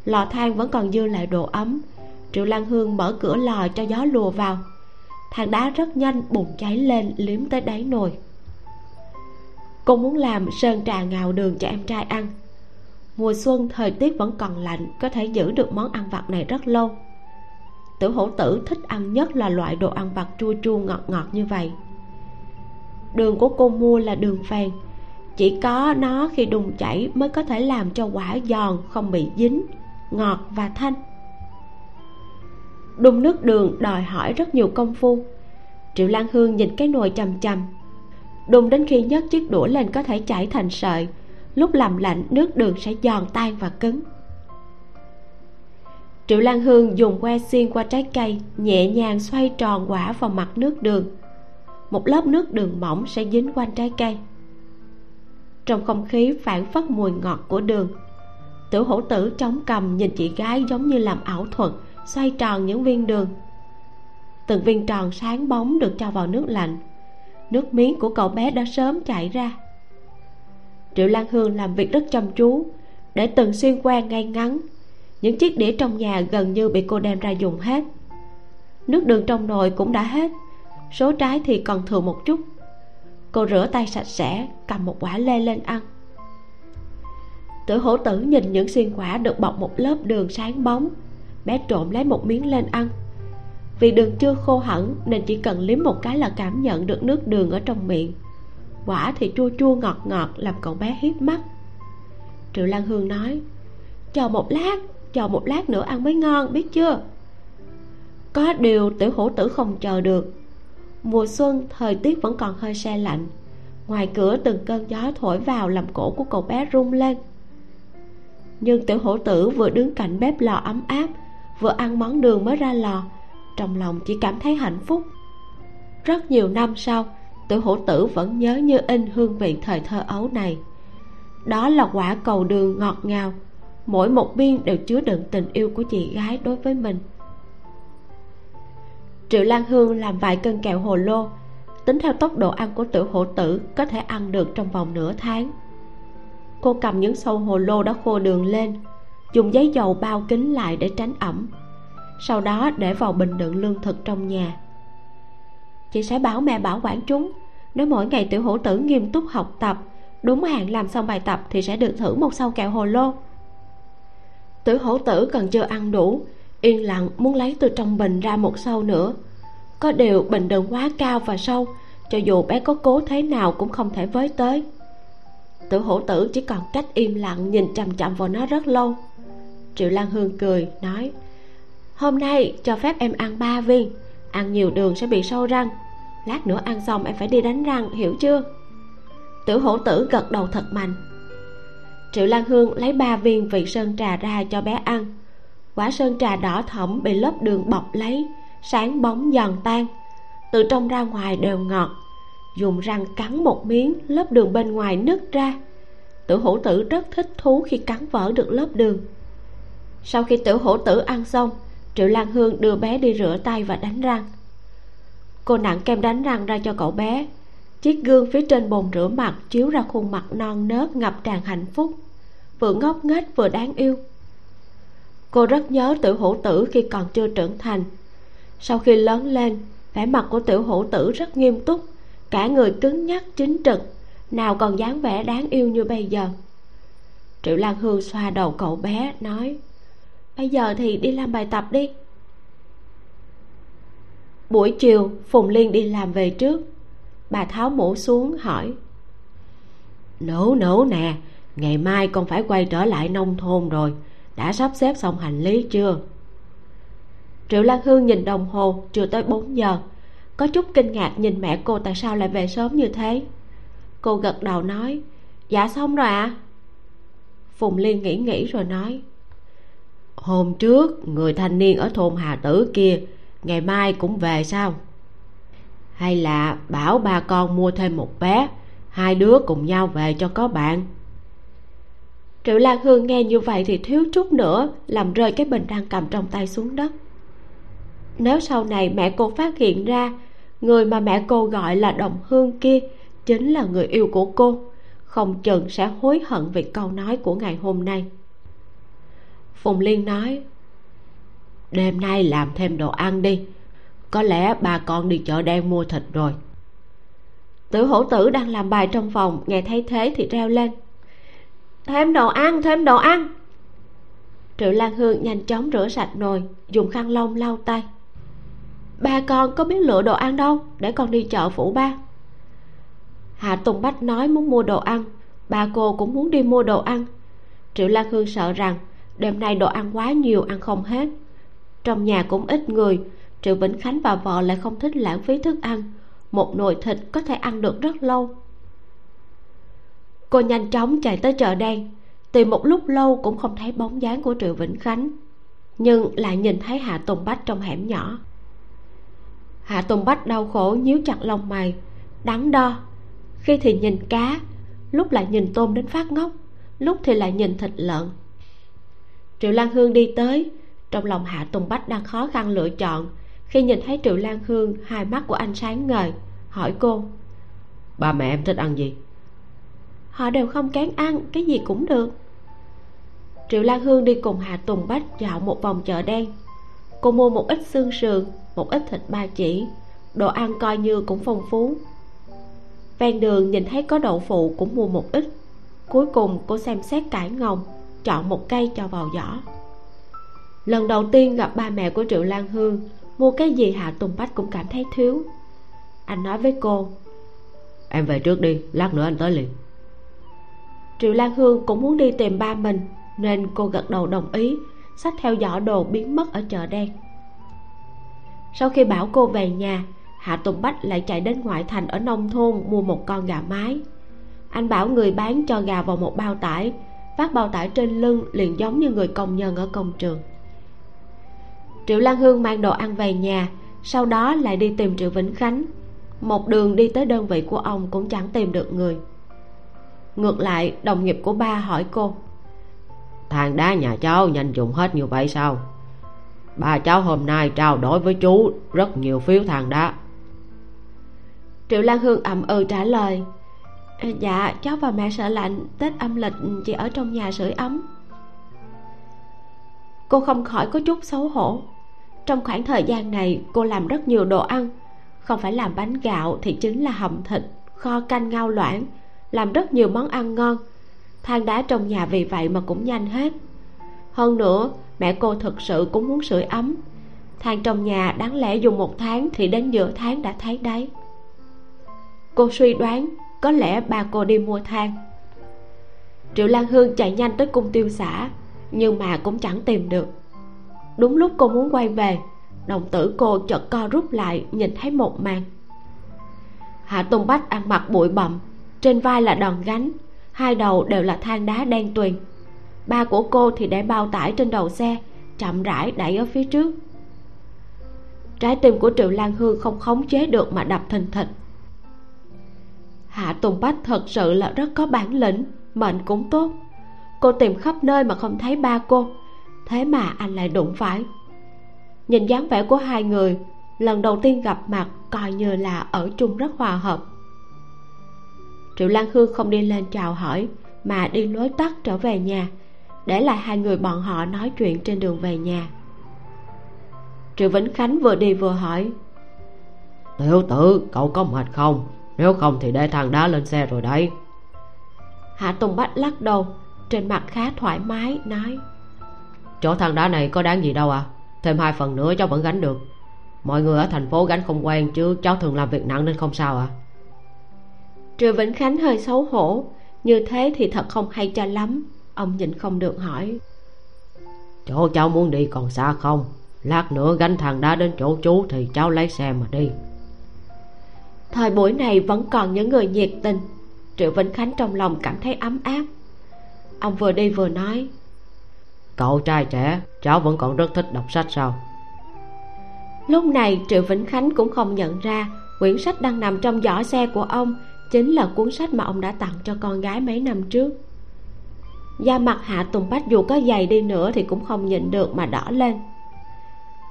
Lò than vẫn còn dư lại độ ấm. Triệu lan hương mở cửa lò cho gió lùa vào. Than đá rất nhanh bùng cháy lên, liếm tới đáy nồi. Cô muốn làm sơn trà ngào đường cho em trai ăn mùa xuân, thời tiết vẫn còn lạnh, có thể giữ được món ăn vặt này rất lâu. Tiểu hổ tử thích ăn nhất là loại đồ ăn vặt chua chua ngọt ngọt như vậy. Đường của cô mua là đường phèn. Chỉ có nó khi đun chảy mới có thể làm cho quả giòn không bị dính, ngọt và thanh. Đun nước đường đòi hỏi rất nhiều công phu. Triệu lan hương nhìn cái nồi chầm chầm. Đun đến khi nhấc chiếc đũa lên có thể chảy thành sợi lúc làm lạnh, nước đường sẽ giòn tan và cứng. Triệu lan hương dùng que xiên qua trái cây, nhẹ nhàng xoay tròn quả vào mặt nước đường. Một lớp nước đường mỏng sẽ dính quanh trái cây. Trong không khí phản phất mùi ngọt của đường tiểu hổ tử chống cầm nhìn chị gái giống như làm ảo thuật, xoay tròn những viên đường. Từng viên tròn sáng bóng được cho vào nước lạnh. Nước miếng của cậu bé đã sớm chảy ra triệu lan hương làm việc rất chăm chú, để từng xuyên qua ngay ngắn. Những chiếc đĩa trong nhà gần như bị cô đem ra dùng hết. Nước đường trong nồi cũng đã hết, số trái thì còn thừa một chút. Cô rửa tay sạch sẽ, cầm một quả lê lên ăn. Tử hổ tử nhìn những xiên quả được bọc một lớp đường sáng bóng. Bé trộm lấy một miếng lên ăn. Vì đường chưa khô hẳn, nên chỉ cần liếm một cái là cảm nhận được nước đường ở trong miệng quả thì chua chua ngọt ngọt, làm cậu bé hiếp mắt. Triệu lan hương nói, chờ một lát, chờ một lát nữa ăn mới ngon, biết chưa? Có điều tiểu hổ tử không chờ được. Mùa xuân, thời tiết vẫn còn hơi se lạnh. Ngoài cửa từng cơn gió thổi vào làm cổ của cậu bé rung lên. Nhưng tiểu hổ tử vừa đứng cạnh bếp lò ấm áp, vừa ăn món đường mới ra lò, trong lòng chỉ cảm thấy hạnh phúc. Rất nhiều năm sau tiểu hổ tử vẫn nhớ như in hương vị thời thơ ấu này. Đó là quả cầu đường ngọt ngào. Mỗi một viên đều chứa đựng tình yêu của chị gái đối với mình. Triệu lan hương làm vài cân kẹo hồ lô. Tính theo tốc độ ăn của tiểu hổ tử có thể ăn được trong vòng nửa tháng. Cô cầm những sâu hồ lô đã khô đường lên, dùng giấy dầu bao kín lại để tránh ẩm. Sau đó để vào bình đựng lương thực trong nhà. Chị sẽ bảo mẹ bảo quản chúng nếu mỗi ngày tiểu hữu tử nghiêm túc học tập, đúng hạn làm xong bài tập thì sẽ được thử một sâu kẹo hồ lô. Tiểu hổ tử còn chưa ăn đủ, yên lặng muốn lấy từ trong bình ra một sâu nữa. Có điều bình đựng quá cao và sâu, cho dù bé có cố thế nào cũng không thể với tới. Tiểu hổ tử chỉ còn cách im lặng nhìn chằm chằm vào nó rất lâu. Triệu lan hương cười, nói, hôm nay cho phép em ăn ba viên, ăn nhiều đường sẽ bị sâu răng lát nữa ăn xong em phải đi đánh răng, hiểu chưa? Tiểu hổ tử gật đầu thật mạnh. Triệu lan hương lấy ba viên vị sơn trà ra cho bé ăn. Quả sơn trà đỏ thẫm bị lớp đường bọc lấy, sáng bóng giòn tan. Từ trong ra ngoài đều ngọt. Dùng răng cắn một miếng, lớp đường bên ngoài nứt ra. Tử Hổ tử rất thích thú khi cắn vỡ được lớp đường. Sau khi tử Hổ tử ăn xong, triệu lan hương đưa bé đi rửa tay và đánh răng cô nặng kem đánh răng ra cho cậu bé. Chiếc gương phía trên bồn rửa mặt chiếu ra khuôn mặt non nớt ngập tràn hạnh phúc, vừa ngốc nghếch vừa đáng yêu. Cô rất nhớ tiểu hữu tử khi còn chưa trưởng thành. Sau khi lớn lên, vẻ mặt của tiểu hữu tử rất nghiêm túc, cả người cứng nhắc chính trực, nào còn dáng vẻ đáng yêu như bây giờ. Triệu lan hương xoa đầu cậu bé, nói, bây giờ thì đi làm bài tập đi buổi chiều, phùng liên đi làm về trước. Bà tháo mũ xuống, hỏi. Nấu nấu nè, ngày mai con phải quay trở lại nông thôn rồi. Đã sắp xếp xong hành lý chưa? Triệu lan hương nhìn đồng hồ, chưa tới 4 giờ. Có chút kinh ngạc nhìn mẹ cô tại sao lại về sớm như thế. Cô gật đầu nói dạ xong rồi ạ. À? phùng liên nghĩ nghĩ rồi nói, hôm trước, người thanh niên ở thôn hà tử kia ngày mai cũng về sao? Hay là bảo ba con mua thêm một bé, hai đứa cùng nhau về cho có bạn? Triệu lan hương nghe như vậy thì thiếu chút nữa làm rơi cái bình đang cầm trong tay xuống đất. Nếu sau này mẹ cô phát hiện ra, người mà mẹ cô gọi là đồng hương kia chính là người yêu của cô, không chừng sẽ hối hận vì câu nói của ngày hôm nay. Phùng liên nói đêm nay làm thêm đồ ăn đi. Có lẽ bà con đi chợ đen mua thịt rồi. Tử hổ tử đang làm bài trong phòng, nghe thấy thế thì reo lên. Thêm đồ ăn, thêm đồ ăn. Triệu lan hương nhanh chóng rửa sạch nồi, dùng khăn lông lau tay. Ba con có biết lựa đồ ăn đâu, để con đi chợ phủ ba. Hạ tùng bách nói muốn mua đồ ăn, ba cô cũng muốn đi mua đồ ăn. Triệu lan hương sợ rằng đêm nay đồ ăn quá nhiều, ăn không hết trong nhà cũng ít người. Triệu vĩnh khánh và vợ lại không thích lãng phí thức ăn. Một nồi thịt có thể ăn được rất lâu. Cô nhanh chóng chạy tới chợ đen. Tìm một lúc lâu cũng không thấy bóng dáng của triệu vĩnh khánh. Nhưng lại nhìn thấy hạ tùng bách trong hẻm nhỏ. Hạ tùng bách đau khổ nhíu chặt lông mày. Đắn đo. Khi thì nhìn cá, lúc lại nhìn tôm đến phát ngốc, lúc thì lại nhìn thịt lợn. Triệu lan hương đi tới trong lòng hạ tùng bách đang khó khăn lựa chọn khi nhìn thấy triệu lan hương hai mắt của anh sáng ngời hỏi cô. Ba mẹ em thích ăn gì? Họ đều không kén ăn cái gì cũng được. Triệu lan hương đi cùng hạ tùng bách dạo một vòng chợ đen. Cô mua một ít xương sườn một ít thịt ba chỉ đồ ăn coi như cũng phong phú. Ven đường nhìn thấy có đậu phụ cũng mua một ít. Cuối cùng cô xem xét cải ngồng chọn một cây cho vào giỏ lần đầu tiên gặp ba mẹ của triệu lan hương mua cái gì hạ tùng bách cũng cảm thấy thiếu. Anh nói với cô em về trước đi lát nữa anh tới liền. Triệu lan hương cũng muốn đi tìm ba mình nên cô gật đầu đồng ý xách theo giỏ đồ biến mất ở chợ đen. Sau khi bảo cô về nhà hạ tùng bách lại chạy đến ngoại thành ở nông thôn mua một con gà mái. Anh bảo người bán cho gà vào một bao tải vác bao tải trên lưng liền giống như người công nhân ở công trường triệu lan hương mang đồ ăn về nhà sau đó lại đi tìm triệu vĩnh khánh. Một đường đi tới đơn vị của ông cũng chẳng tìm được người. Ngược lại đồng nghiệp của ba hỏi cô than đá nhà cháu nhanh dùng hết như vậy sao? Ba cháu hôm nay trao đổi với chú rất nhiều phiếu than đá. Triệu lan hương ậm ừ trả lời dạ cháu và mẹ sợ lạnh tết âm lịch chỉ ở trong nhà sưởi ấm. Cô không khỏi có chút xấu hổ trong khoảng thời gian này, cô làm rất nhiều đồ ăn. Không phải làm bánh gạo thì chính là hầm thịt, kho canh ngao loãng, làm rất nhiều món ăn ngon. Than đá trong nhà vì vậy mà cũng nhanh hết. Hơn nữa, mẹ cô thực sự cũng muốn sưởi ấm. Than trong nhà đáng lẽ dùng một tháng thì đến giữa tháng đã thấy đấy. Cô suy đoán, có lẽ bà cô đi mua than. Triệu lan hương chạy nhanh tới cung tiêu xã, nhưng mà cũng chẳng tìm được đúng lúc cô muốn quay về, đồng tử cô chợt co rút lại, nhìn thấy một màn. Hạ tùng bách ăn mặc bụi bặm, trên vai là đòn gánh, hai đầu đều là than đá đen tuyền. Ba của cô thì để bao tải trên đầu xe, chậm rãi đẩy ở phía trước. Trái tim của triệu lan hương không khống chế được mà đập thình thịch. Hạ tùng bách thật sự là rất có bản lĩnh, mệnh cũng tốt. Cô tìm khắp nơi mà không thấy ba cô thế mà anh lại đụng phải. Nhìn dáng vẻ của hai người lần đầu tiên gặp mặt coi như là ở chung rất hòa hợp. Triệu lan hương không đi lên chào hỏi mà đi lối tắt trở về nhà để lại hai người bọn họ nói chuyện trên đường về nhà. Triệu vĩnh khánh vừa đi vừa hỏi tiểu tử cậu có mệt không? Nếu không thì để thằng đá lên xe rồi đấy. Hạ tùng bách lắc đầu trên mặt khá thoải mái nói chỗ thằng đá này có đáng gì đâu à? Thêm hai phần nữa cháu vẫn gánh được. Mọi người ở thành phố gánh không quen chứ cháu thường làm việc nặng nên không sao à? Triệu vĩnh khánh hơi xấu hổ như thế thì thật không hay cho lắm ông nhịn không được hỏi. Chỗ cháu muốn đi còn xa không? Lát nữa gánh thằng đá đến chỗ chú thì cháu lấy xe mà đi. Thời buổi này vẫn còn những người nhiệt tình triệu vĩnh khánh trong lòng cảm thấy ấm áp. Ông vừa đi vừa nói cậu trai trẻ cháu vẫn còn rất thích đọc sách sao? Lúc này triệu vĩnh khánh cũng không nhận ra quyển sách đang nằm trong giỏ xe của ông chính là cuốn sách mà ông đã tặng cho con gái mấy năm trước. Da mặt hạ tùng bách dù có dày đi nữa thì cũng không nhịn được mà đỏ lên.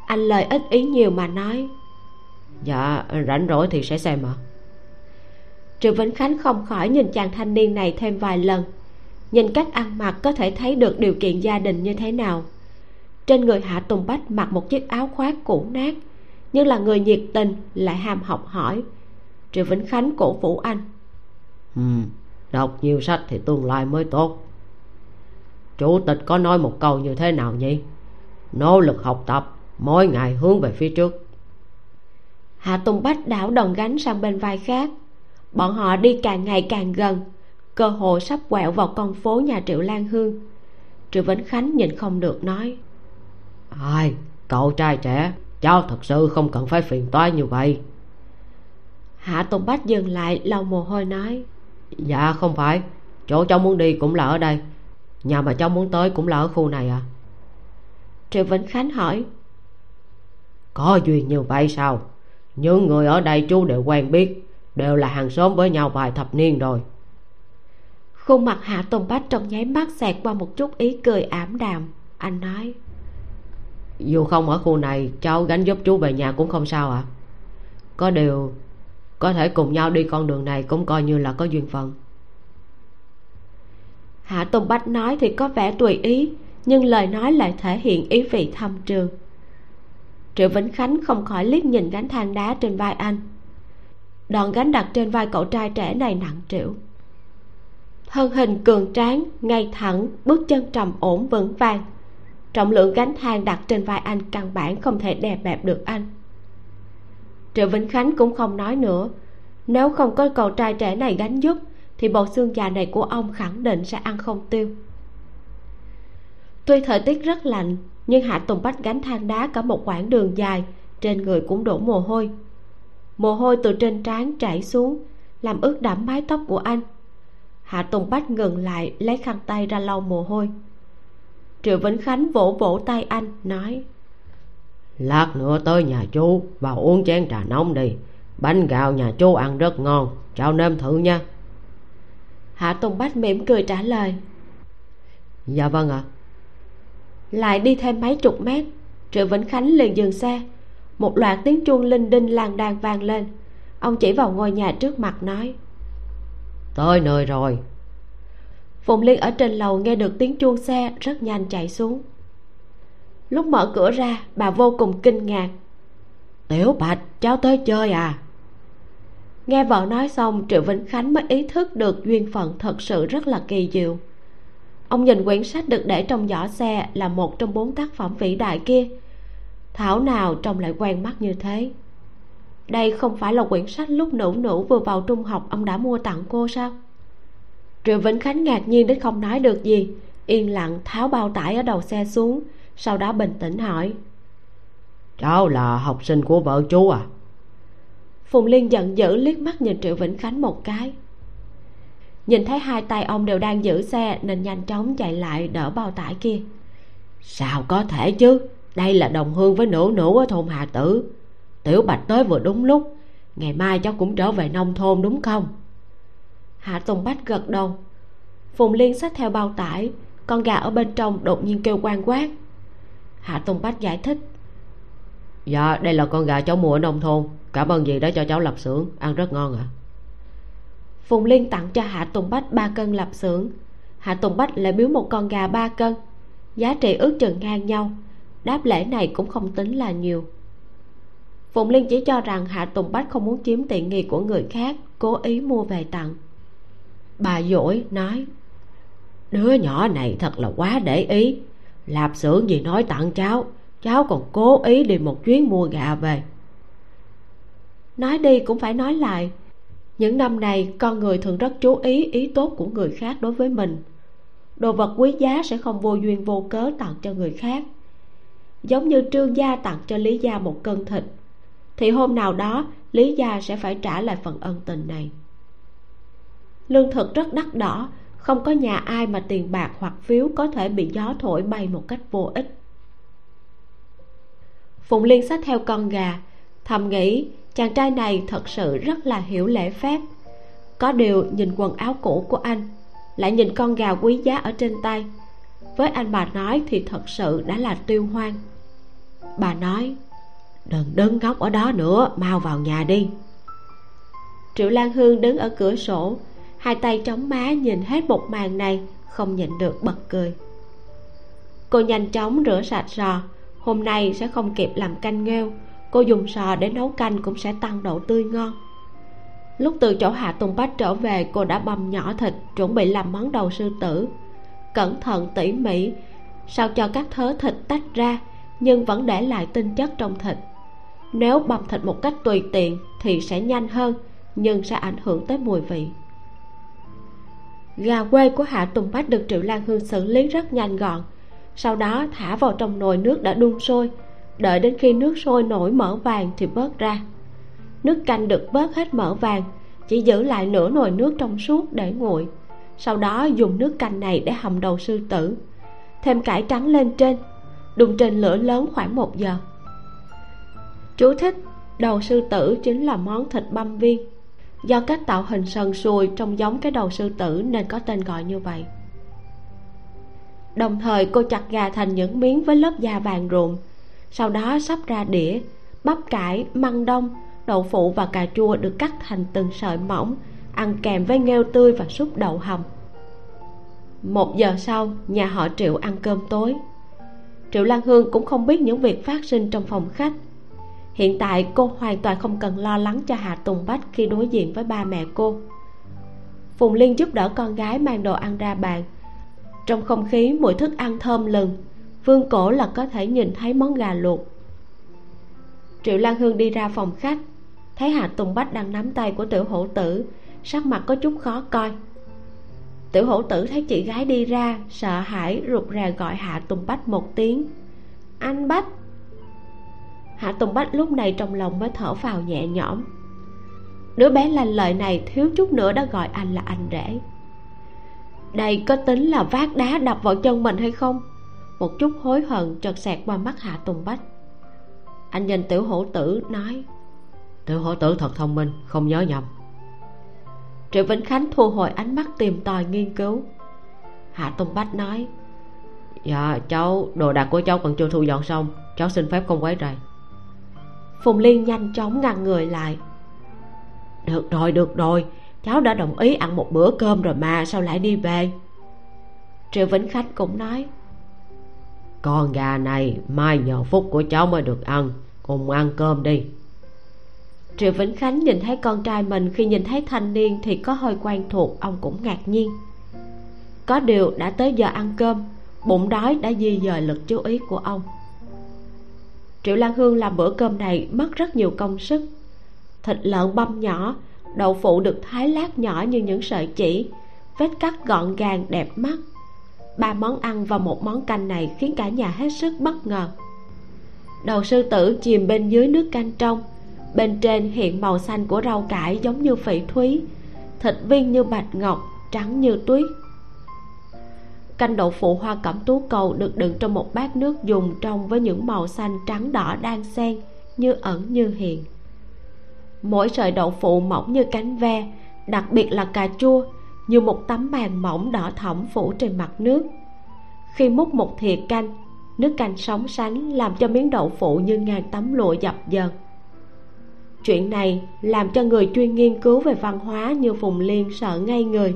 Anh lời ít ý nhiều mà nói dạ rảnh rỗi thì sẽ xem ạ. Triệu vĩnh khánh không khỏi nhìn chàng thanh niên này thêm vài lần nhìn cách ăn mặc có thể thấy được điều kiện gia đình như thế nào. Trên người hạ tùng bách mặc một chiếc áo khoác cũ nát nhưng là người nhiệt tình lại ham học hỏi. Triệu vĩnh khánh cổ vũ anh. Ừ đọc nhiều sách thì tương lai mới tốt. Chủ tịch có nói một câu như thế nào nhỉ? Nỗ lực học tập mỗi ngày hướng về phía trước. Hạ tùng bách đảo đồng gánh sang bên vai khác. Bọn họ đi càng ngày càng gần cơ hội sắp quẹo vào con phố nhà triệu lan hương. Triệu vĩnh khánh nhìn không được nói ai cậu trai trẻ cháu thật sự không cần phải phiền toái như vậy. Hạ tùng bách dừng lại lau mồ hôi nói dạ không phải chỗ cháu muốn đi cũng là ở đây. Nhà mà cháu muốn tới cũng là ở khu này à? Triệu vĩnh khánh hỏi có duyên như vậy sao? Những người ở đây chú đều quen biết đều là hàng xóm với nhau vài thập niên rồi khuôn mặt hạ tùng bách trong nháy mắt xẹt qua một chút ý cười ảm đạm. Anh nói dù không ở khu này cháu gánh giúp chú về nhà cũng không sao ạ. À? có điều có thể cùng nhau đi con đường này cũng coi như là có duyên phận. Hạ tùng bách nói thì có vẻ tùy ý nhưng lời nói lại thể hiện ý vị thâm trường triệu vĩnh khánh không khỏi liếc nhìn gánh than đá trên vai anh. Đòn gánh đặt trên vai cậu trai trẻ này nặng trĩu thân hình cường tráng, ngay thẳng, bước chân trầm ổn, vững vàng. Trọng lượng gánh than đặt trên vai anh căn bản không thể đè bẹp được anh. Triệu vĩnh khánh cũng không nói nữa. Nếu không có cậu trai trẻ này gánh giúp, thì bộ xương già này của ông khẳng định sẽ ăn không tiêu. Tuy thời tiết rất lạnh, nhưng hạ tùng bách gánh than đá cả một quãng đường dài, trên người cũng đổ mồ hôi. Mồ hôi từ trên trán chảy xuống, làm ướt đẫm mái tóc của anh hạ tùng bách ngừng lại lấy khăn tay ra lau mồ hôi. Triệu vĩnh khánh vỗ vỗ tay anh nói lát nữa tới nhà chú vào uống chén trà nóng đi. Bánh gạo nhà chú ăn rất ngon. Cháu nếm thử nha. Hạ tùng bách mỉm cười trả lời dạ vâng ạ. À. lại đi thêm mấy chục mét triệu vĩnh khánh liền dừng xe. Một loạt tiếng chuông linh đinh làng đàn vang lên. Ông chỉ vào ngôi nhà trước mặt nói tới nơi rồi. Phụng liên ở trên lầu nghe được tiếng chuông xe rất nhanh chạy xuống. Lúc mở cửa ra, bà vô cùng kinh ngạc. Tiểu bạch, cháu tới chơi à? Nghe vợ nói xong, triệu vĩnh khánh mới ý thức được duyên phận thật sự rất là kỳ diệu. Ông nhìn quyển sách được để trong giỏ xe là một trong bốn tác phẩm vĩ đại kia. Thảo nào trông lại quen mắt như thế? Đây không phải là quyển sách lúc nữ nữ vừa vào trung học ông đã mua tặng cô sao? Triệu vĩnh khánh ngạc nhiên đến không nói được gì. Yên lặng tháo bao tải ở đầu xe xuống sau đó bình tĩnh hỏi. Cháu là học sinh của vợ chú à? Phùng liên giận dữ liếc mắt nhìn triệu vĩnh khánh một cái. Nhìn thấy hai tay ông đều đang giữ xe nên nhanh chóng chạy lại đỡ bao tải kia. Sao có thể chứ? Đây là đồng hương với nữ nữ ở thôn hà tử tiểu bạch tới vừa đúng lúc ngày mai cháu cũng trở về nông thôn đúng không? Hạ tùng bách gật đầu. Phùng liên xách theo bao tải con gà ở bên trong đột nhiên kêu quan quát. Hạ tùng bách giải thích. Dạ đây là con gà cháu mua ở nông thôn. Cảm ơn dì đã cho cháu lập xưởng. Ăn rất ngon ạ. À. phùng liên tặng cho hạ tùng bách ba cân lập xưởng. Hạ tùng bách lại biếu một con gà ba cân. Giá trị ước chừng ngang nhau. Đáp lễ này cũng không tính là nhiều phụng liên chỉ cho rằng hạ tùng bách không muốn chiếm tiện nghi của người khác, cố ý mua về tặng. Bà dỗi nói, đứa nhỏ này thật là quá để ý. Lạp xưởng gì nói tặng cháu cháu còn cố ý đi một chuyến mua gà về. Nói đi cũng phải nói lại, những năm này, con người thường rất chú ý ý tốt của người khác đối với mình. Đồ vật quý giá sẽ không vô duyên vô cớ tặng cho người khác. Giống như trương gia tặng cho lý gia một cân thịt thì hôm nào đó, lý gia sẽ phải trả lại phần ân tình này. Lương thực rất đắt đỏ, không có nhà ai mà tiền bạc hoặc phiếu có thể bị gió thổi bay một cách vô ích. Phụng liên xách theo con gà, thầm nghĩ chàng trai này thật sự rất là hiểu lễ phép. Có điều nhìn quần áo cũ của anh, lại nhìn con gà quý giá ở trên tay. Với anh bà nói thì thật sự đã là tiêu hoang. Bà nói đừng đứng ngốc ở đó nữa, mau vào nhà đi. Triệu lan hương đứng ở cửa sổ, hai tay chống má nhìn hết một màn này, không nhịn được bật cười. Cô nhanh chóng rửa sạch sò, hôm nay sẽ không kịp làm canh nghêu, cô dùng sò để nấu canh cũng sẽ tăng độ tươi ngon. Lúc từ chỗ hạ tùng bách trở về, cô đã băm nhỏ thịt, chuẩn bị làm món đầu sư tử. Cẩn thận tỉ mỉ, sao cho các thớ thịt tách ra, nhưng vẫn để lại tinh chất trong thịt nếu băm thịt một cách tùy tiện thì sẽ nhanh hơn, nhưng sẽ ảnh hưởng tới mùi vị. Gà quê của hạ tùng bách được triệu lan hương xử lý rất nhanh gọn. Sau đó thả vào trong nồi nước đã đun sôi. Đợi đến khi nước sôi nổi mỡ vàng thì bớt ra. Nước canh được bớt hết mỡ vàng, chỉ giữ lại nửa nồi nước trong suốt để nguội. Sau đó dùng nước canh này để hầm đầu sư tử. Thêm cải trắng lên trên, đun trên lửa lớn khoảng một giờ chú thích, đầu sư tử chính là món thịt băm viên. Do cách tạo hình sần sùi trông giống cái đầu sư tử nên có tên gọi như vậy. Đồng thời, cô chặt gà thành những miếng với lớp da vàng ruộm. Sau đó sắp ra đĩa, bắp cải, măng đông, đậu phụ và cà chua được cắt thành từng sợi mỏng, ăn kèm với nghêu tươi và súp đậu hầm. Một giờ sau, nhà họ triệu ăn cơm tối. Triệu lan hương cũng không biết những việc phát sinh trong phòng khách hiện tại cô hoàn toàn không cần lo lắng cho hạ tùng bách khi đối diện với ba mẹ cô. Phùng liên giúp đỡ con gái mang đồ ăn ra bàn. Trong không khí, mùi thức ăn thơm lừng. Vương cổ là có thể nhìn thấy món gà luộc. Triệu lan hương đi ra phòng khách. Thấy hạ tùng bách đang nắm tay của tiểu hổ tử, sắc mặt có chút khó coi. Tiểu hổ tử thấy chị gái đi ra, sợ hãi, rụt rè gọi hạ tùng bách một tiếng. Anh bách hạ tùng bách lúc này trong lòng mới thở phào nhẹ nhõm. Đứa bé lanh lợi này thiếu chút nữa đã gọi anh là anh rể. Đây có tính là vác đá đập vào chân mình hay không? Một chút hối hận chợt xẹt qua mắt hạ tùng bách. Anh nhìn tiểu hổ tử nói tiểu hổ tử thật thông minh không nhớ nhầm. Triệu vĩnh khánh thu hồi ánh mắt tìm tòi nghiên cứu. Hạ tùng bách nói dạ cháu đồ đạc của cháu còn chưa thu dọn xong cháu xin phép không quấy rầy phùng liên nhanh chóng ngăn người lại. Được rồi được rồi cháu đã đồng ý ăn một bữa cơm rồi mà sao lại đi về? Triệu vĩnh khánh cũng nói. Con gà này mai nhờ phúc của cháu mới được ăn cùng ăn cơm đi. Triệu vĩnh khánh nhìn thấy con trai mình khi nhìn thấy thanh niên thì có hơi quen thuộc ông cũng ngạc nhiên. Có điều đã tới giờ ăn cơm bụng đói đã di dời lực chú ý của ông triệu lan hương làm bữa cơm này mất rất nhiều công sức. Thịt lợn băm nhỏ, đậu phụ được thái lát nhỏ như những sợi chỉ, vết cắt gọn gàng, đẹp mắt. Ba món ăn và một món canh này khiến cả nhà hết sức bất ngờ. Đầu sư tử chìm bên dưới nước canh trong. Bên trên hiện màu xanh của rau cải giống như phỉ thúy, thịt viên như bạch ngọc, trắng như tuyết canh đậu phụ hoa cẩm tú cầu được đựng trong một bát nước dùng trong với những màu xanh trắng đỏ đan xen, như ẩn như hiện. Mỗi sợi đậu phụ mỏng như cánh ve, đặc biệt là cà chua, như một tấm màn mỏng đỏ thẫm phủ trên mặt nước. Khi múc một thìa canh, nước canh sóng sánh làm cho miếng đậu phụ như ngàn tấm lụa dập dần chuyện này làm cho người chuyên nghiên cứu về văn hóa như phùng liên sợ ngay người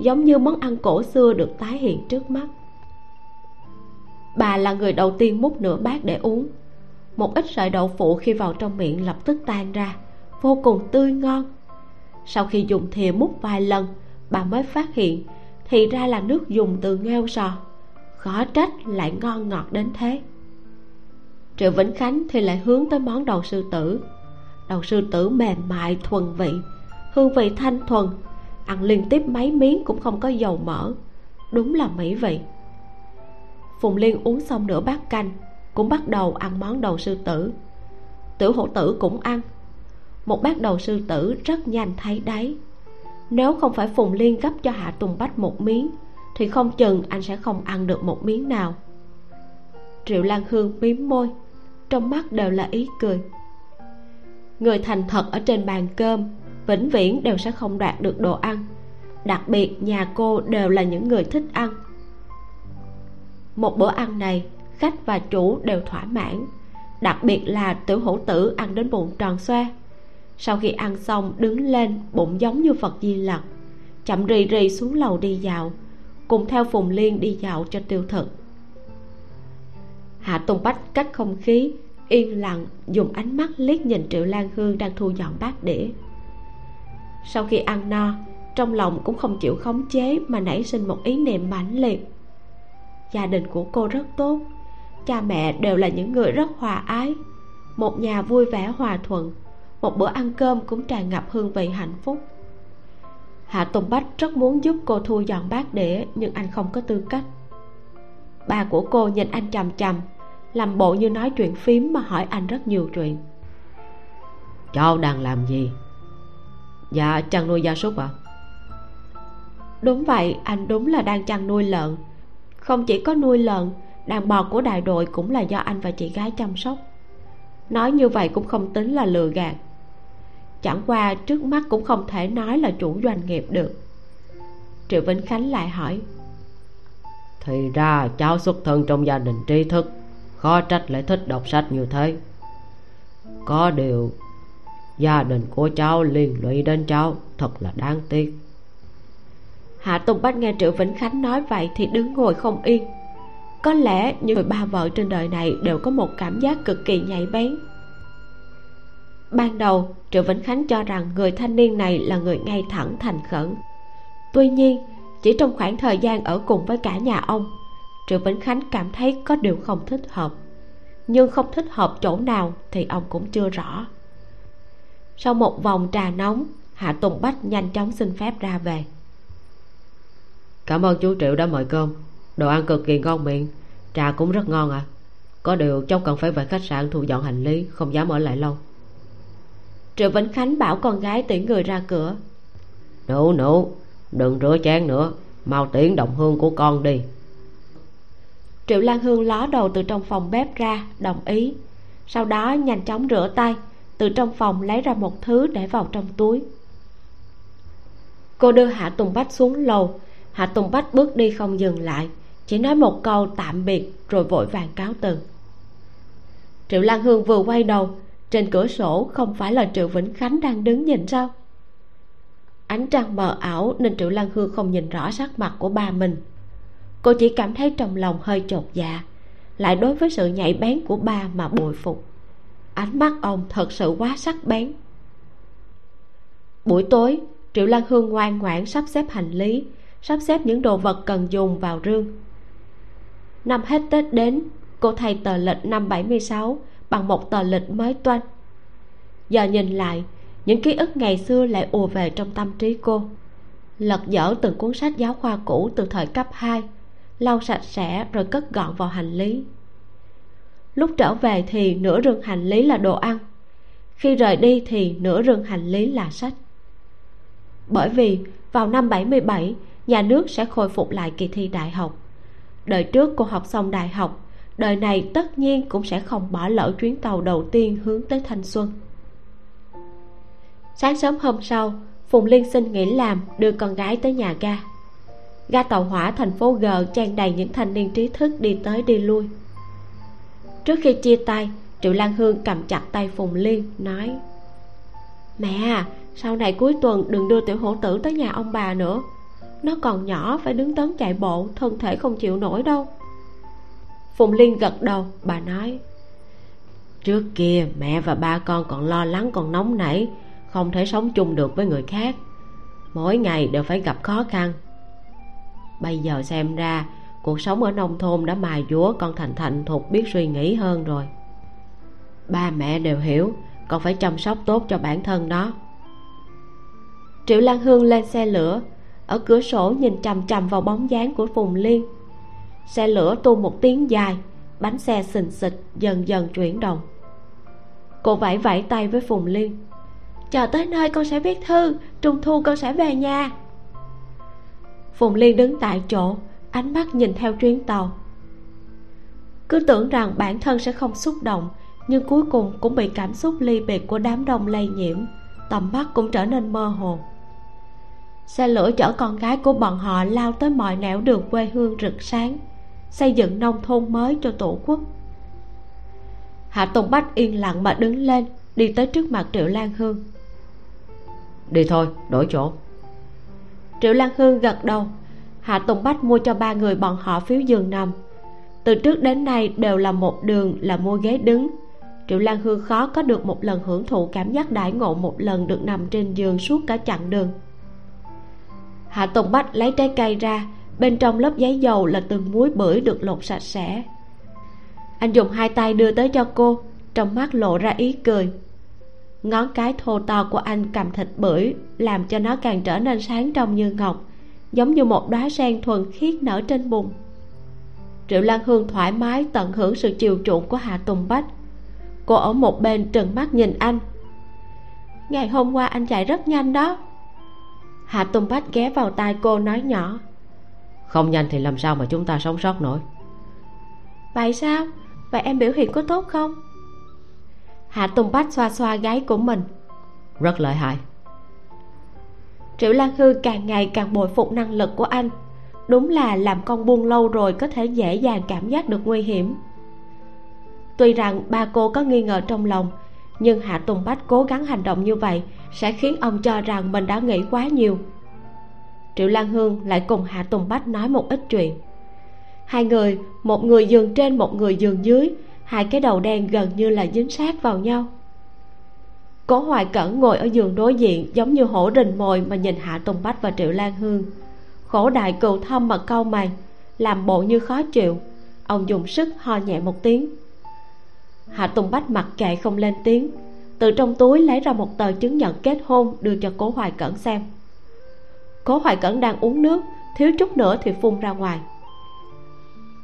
giống như món ăn cổ xưa được tái hiện trước mắt. Bà là người đầu tiên múc nửa bát để uống. Một ít sợi đậu phụ khi vào trong miệng lập tức tan ra, vô cùng tươi ngon. Sau khi dùng thìa múc vài lần, bà mới phát hiện thì ra là nước dùng từ nghêu sò. Khó trách lại ngon ngọt đến thế. Triệu vĩnh khánh thì lại hướng tới món đầu sư tử. Đầu sư tử mềm mại thuần vị, hương vị thanh thuần ăn liên tiếp mấy miếng cũng không có dầu mỡ. Đúng là mỹ vị. Phùng liên uống xong nửa bát canh, cũng bắt đầu ăn món đầu sư tử. Tiểu hổ tử cũng ăn. Một bát đầu sư tử rất nhanh thấy đáy. Nếu không phải phùng liên gấp cho hạ tùng bách một miếng, thì không chừng anh sẽ không ăn được một miếng nào. Triệu lan hương mím môi, trong mắt đều là ý cười. Người thành thật ở trên bàn cơm vĩnh viễn đều sẽ không đoạt được đồ ăn. Đặc biệt, nhà cô đều là những người thích ăn. Một bữa ăn này, khách và chủ đều thỏa mãn. Đặc biệt là tiểu hữu tử ăn đến bụng tròn xoe. Sau khi ăn xong, đứng lên, bụng giống như phật di lặc, chậm rì rì xuống lầu đi dạo, cùng theo phùng liên đi dạo cho tiêu thực. Hạ tùng bách cách không khí, yên lặng, dùng ánh mắt liếc nhìn triệu lan hương đang thu dọn bát đĩa sau khi ăn no, trong lòng cũng không chịu khống chế mà nảy sinh một ý niệm mãnh liệt. Gia đình của cô rất tốt, cha mẹ đều là những người rất hòa ái. Một nhà vui vẻ hòa thuận, một bữa ăn cơm cũng tràn ngập hương vị hạnh phúc. Hạ tùng bách rất muốn giúp cô thu dọn bát đĩa, nhưng anh không có tư cách. Ba của cô nhìn anh chằm chằm, làm bộ như nói chuyện phím mà hỏi anh rất nhiều chuyện. Cháu đang làm gì? Dạ chăn nuôi gia súc ạ. À? đúng vậy, anh đúng là đang chăn nuôi lợn. Không chỉ có nuôi lợn, đàn bò của đại đội cũng là do anh và chị gái chăm sóc. Nói như vậy cũng không tính là lừa gạt. Chẳng qua trước mắt cũng không thể nói là chủ doanh nghiệp được. Triệu vĩnh khánh lại hỏi. Thì ra cháu xuất thân trong gia đình tri thức, khó trách lại thích đọc sách như thế. Có điều gia đình của cháu liên lụy đến cháu, thật là đáng tiếc. Hạ tùng bách nghe triệu vĩnh khánh nói vậy thì đứng ngồi không yên. Có lẽ những người ba vợ trên đời này đều có một cảm giác cực kỳ nhạy bén. Ban đầu, triệu vĩnh khánh cho rằng người thanh niên này là người ngay thẳng thành khẩn. Tuy nhiên, chỉ trong khoảng thời gian ở cùng với cả nhà ông, triệu vĩnh khánh cảm thấy có điều không thích hợp. Nhưng không thích hợp chỗ nào thì ông cũng chưa rõ sau một vòng trà nóng hạ tùng bách nhanh chóng xin phép ra về. Cảm ơn chú triệu đã mời cơm. Đồ ăn cực kỳ ngon miệng. Trà cũng rất ngon ạ à. có điều cháu cần phải về khách sạn thu dọn hành lý không dám ở lại lâu. Triệu vĩnh khánh bảo con gái tuyển người ra cửa. Nụ nụ. Đừng rửa chén nữa. Mau tiễn đồng hương của con đi. Triệu lan hương ló đầu từ trong phòng bếp ra đồng ý. Sau đó nhanh chóng rửa tay từ trong phòng lấy ra một thứ để vào trong túi. Cô đưa hạ tùng bách xuống lầu. Hạ tùng bách bước đi không dừng lại, chỉ nói một câu tạm biệt rồi vội vàng cáo từ. Triệu lan hương vừa quay đầu, trên cửa sổ không phải là triệu vĩnh khánh đang đứng nhìn sao? Ánh trăng mờ ảo nên triệu lan hương không nhìn rõ sắc mặt của ba mình. Cô chỉ cảm thấy trong lòng hơi chột dạ lại đối với sự nhạy bén của ba mà bồi phục ánh mắt ông thật sự quá sắc bén. Buổi tối, triệu lan hương ngoan ngoãn sắp xếp hành lý, sắp xếp những đồ vật cần dùng vào rương. Năm hết tết đến, cô thay tờ lịch năm 76 bằng một tờ lịch mới toanh. Giờ nhìn lại, những ký ức ngày xưa lại ùa về trong tâm trí cô. Lật dở từng cuốn sách giáo khoa cũ từ thời cấp 2 lau sạch sẽ rồi cất gọn vào hành lý lúc trở về thì nửa rừng hành lý là đồ ăn. Khi rời đi thì nửa rừng hành lý là sách. Bởi vì vào năm 77 nhà nước sẽ khôi phục lại kỳ thi đại học. Đời trước cô học xong đại học, đời này tất nhiên cũng sẽ không bỏ lỡ chuyến tàu đầu tiên hướng tới thanh xuân. Sáng sớm hôm sau, phùng liên xin nghỉ làm, đưa con gái tới nhà ga. Ga tàu hỏa thành phố g trang đầy những thanh niên trí thức đi tới đi lui trước khi chia tay, triệu lan hương cầm chặt tay phùng liên nói, mẹ à sau này cuối tuần đừng đưa tiểu hổ tử tới nhà ông bà nữa. Nó còn nhỏ, phải đứng tấn chạy bộ, thân thể không chịu nổi đâu. Phùng liên gật đầu, bà nói, trước kia mẹ và ba con còn lo lắng còn nóng nảy, không thể sống chung được với người khác. Mỗi ngày đều phải gặp khó khăn. Bây giờ xem ra cuộc sống ở nông thôn đã mài dúa con thành thành thục biết suy nghĩ hơn rồi. Ba mẹ đều hiểu, con phải chăm sóc tốt cho bản thân nó triệu lan hương lên xe lửa, ở cửa sổ nhìn chằm chằm vào bóng dáng của phùng liên. Xe lửa tu một tiếng dài, bánh xe xình xịch dần dần chuyển động. Cô vẫy vẫy tay với phùng liên. Chờ tới nơi con sẽ viết thư trung thu con sẽ về nhà. Phùng liên đứng tại chỗ ánh mắt nhìn theo chuyến tàu. Cứ tưởng rằng bản thân sẽ không xúc động nhưng cuối cùng cũng bị cảm xúc ly biệt của đám đông lây nhiễm tầm mắt cũng trở nên mơ hồ. Xe lửa chở con gái của bọn họ lao tới mọi nẻo đường quê hương rực sáng xây dựng nông thôn mới cho tổ quốc. Hạ tùng bách yên lặng mà đứng lên đi tới trước mặt triệu lan hương. Đi thôi đổi chỗ. Triệu lan hương gật đầu hạ tùng bách mua cho ba người bọn họ phiếu giường nằm. Từ trước đến nay đều là một đường, là mua ghế đứng. Triệu lan hương khó có được một lần hưởng thụ cảm giác đãi ngộ một lần được nằm trên giường suốt cả chặng đường. Hạ tùng bách lấy trái cây ra, bên trong lớp giấy dầu là từng muối bưởi được lột sạch sẽ. Anh dùng hai tay đưa tới cho cô, trong mắt lộ ra ý cười. Ngón cái thô to của anh cầm thịt bưởi, làm cho nó càng trở nên sáng trong như ngọc giống như một đóa sen thuần khiết nở trên bùn. Triệu lan hương thoải mái tận hưởng sự chiều chuộng của hạ tùng bách. Cô ở một bên trừng mắt nhìn anh. Ngày hôm qua anh chạy rất nhanh đó. Hạ tùng bách ghé vào tai cô nói nhỏ. Không nhanh thì làm sao mà chúng ta sống sót nổi? Vậy sao? Vậy em biểu hiện có tốt không? Hạ tùng bách xoa xoa gáy của mình. Rất lợi hại triệu lan hư càng ngày càng bội phục năng lực của anh. Đúng là làm con buông lâu rồi có thể dễ dàng cảm giác được nguy hiểm. Tuy rằng ba cô có nghi ngờ trong lòng, nhưng hạ tùng bách cố gắng hành động như vậy sẽ khiến ông cho rằng mình đã nghĩ quá nhiều. Triệu lan hương lại cùng hạ tùng bách nói một ít chuyện. Hai người, một người giường trên, một người giường dưới, hai cái đầu đen gần như là dính sát vào nhau cố hoài cẩn ngồi ở giường đối diện, giống như hổ rình mồi mà nhìn hạ tùng bách và triệu lan hương. Khổ đại cừu thâm mà câu mày, làm bộ như khó chịu. Ông dùng sức ho nhẹ một tiếng. Hạ tùng bách mặc kệ không lên tiếng. Từ trong túi lấy ra một tờ chứng nhận kết hôn đưa cho cố hoài cẩn xem. Cố hoài cẩn đang uống nước, thiếu chút nữa thì phun ra ngoài.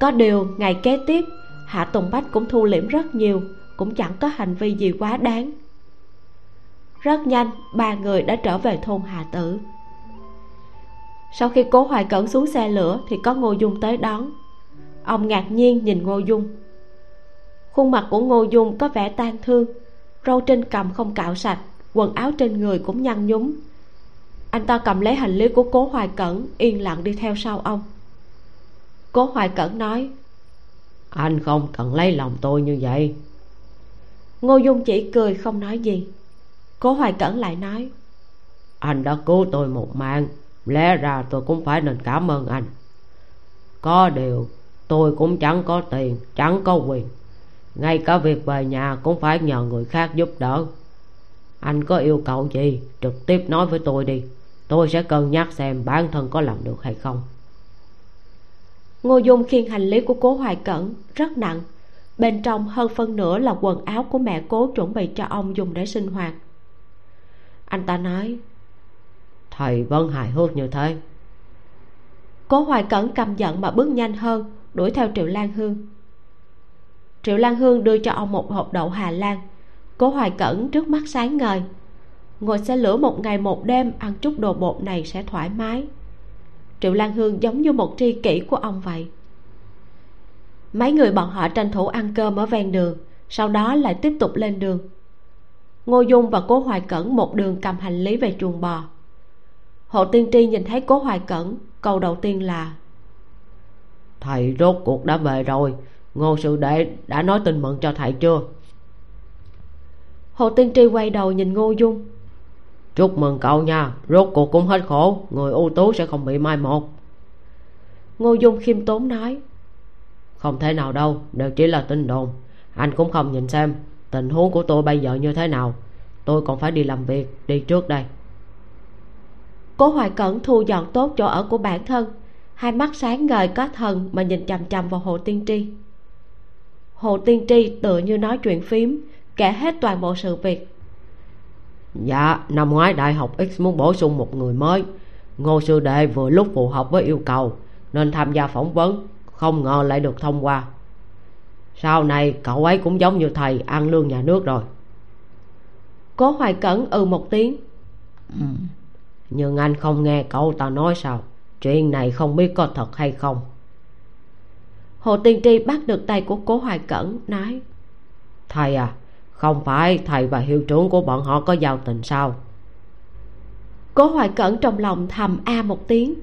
Có điều, ngày kế tiếp, hạ tùng bách cũng thu liễm rất nhiều, cũng chẳng có hành vi gì quá đáng rất nhanh ba người đã trở về thôn hà tử. Sau khi cố hoài cẩn xuống xe lửa thì có ngô dung tới đón. Ông ngạc nhiên nhìn ngô dung. Khuôn mặt của ngô dung có vẻ tan thương râu trên cằm không cạo sạch quần áo trên người cũng nhăn nhúm. Anh ta cầm lấy hành lý của cố hoài cẩn yên lặng đi theo sau ông. Cố hoài cẩn nói anh không cần lấy lòng tôi như vậy. Ngô dung chỉ cười không nói gì cố hoài cẩn lại nói anh đã cứu tôi một mạng lẽ ra tôi cũng phải nên cảm ơn anh. Có điều tôi cũng chẳng có tiền chẳng có quyền. Ngay cả việc về nhà cũng phải nhờ người khác giúp đỡ. Anh có yêu cầu gì trực tiếp nói với tôi đi. Tôi sẽ cân nhắc xem bản thân có làm được hay không. Ngô dung khiêng hành lý của cố hoài cẩn rất nặng. Bên trong hơn phân nửa là quần áo của mẹ cố chuẩn bị cho ông dùng để sinh hoạt anh ta nói thầy vẫn hài hước như thế. Cố hoài cẩn căm giận mà bước nhanh hơn đuổi theo triệu lan hương. Triệu lan hương đưa cho ông một hộp đậu hà lan. Cố hoài cẩn trước mắt sáng ngời ngồi xe lửa một ngày một đêm ăn chút đồ bột này sẽ thoải mái. Triệu lan hương giống như một tri kỷ của ông vậy. Mấy người bọn họ tranh thủ ăn cơm ở ven đường sau đó lại tiếp tục lên đường ngô dung và cố hoài cẩn một đường cầm hành lý về chuồng bò. Hộ tiên tri nhìn thấy cố hoài cẩn câu đầu tiên là thầy rốt cuộc đã về rồi. Ngô sư đệ đã nói tin mừng cho thầy chưa? Hồ tiên tri quay đầu nhìn ngô dung. Chúc mừng cậu nha. Rốt cuộc cũng hết khổ. Người ưu tú sẽ không bị mai một. Ngô dung khiêm tốn nói không thể nào đâu. Đều chỉ là tin đồn. Anh cũng không nhìn xem tình huống của tôi bây giờ như thế nào? Tôi còn phải đi làm việc đi trước đây. Cố hoài cẩn thu dọn tốt chỗ ở của bản thân. Hai mắt sáng ngời có thần mà nhìn chằm chằm vào hồ tiên tri. Hồ tiên tri tựa như nói chuyện phím kể hết toàn bộ sự việc. Dạ năm ngoái đại học x muốn bổ sung một người mới. Ngô sư đệ vừa lúc phù hợp với yêu cầu nên tham gia phỏng vấn không ngờ lại được thông qua sau này cậu ấy cũng giống như thầy ăn lương nhà nước rồi. Cố hoài cẩn ừ một tiếng. Ừ. nhưng anh không nghe cậu ta nói sao? Chuyện này không biết có thật hay không? Hồ tiên tri bắt được tay của cố hoài cẩn nói thầy à không phải thầy và hiệu trưởng của bọn họ có giao tình sao? Cố hoài cẩn trong lòng thầm a một tiếng.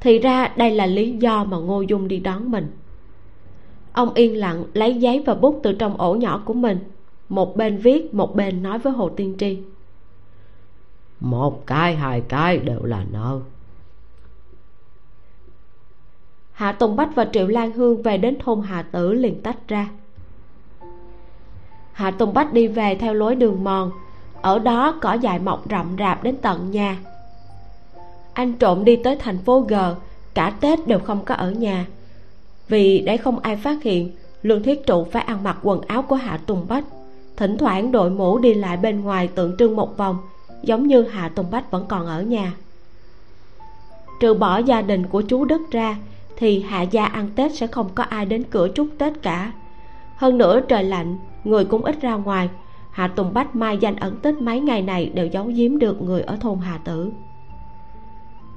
Thì ra đây là lý do mà ngô dung đi đón mình ông yên lặng lấy giấy và bút từ trong ổ nhỏ của mình. Một bên viết một bên nói với hồ tiên tri. Một cái hai cái đều là nợ hạ tùng bách và triệu lan hương về đến thôn hà tử liền tách ra. Hạ tùng bách đi về theo lối đường mòn. Ở đó cỏ dại mọc rậm rạp đến tận nhà. Anh trộm đi tới thành phố g cả tết đều không có ở nhà vì để không ai phát hiện, lương thiết trụ phải ăn mặc quần áo của hạ tùng bách. Thỉnh thoảng đội mũ đi lại bên ngoài tượng trưng một vòng, giống như hạ tùng bách vẫn còn ở nhà. Trừ bỏ gia đình của chú đức ra, thì hạ gia ăn tết sẽ không có ai đến cửa chúc tết cả. Hơn nữa trời lạnh, người cũng ít ra ngoài. Hạ tùng bách mai danh ẩn tích mấy ngày này đều giấu giếm được người ở thôn hà tử.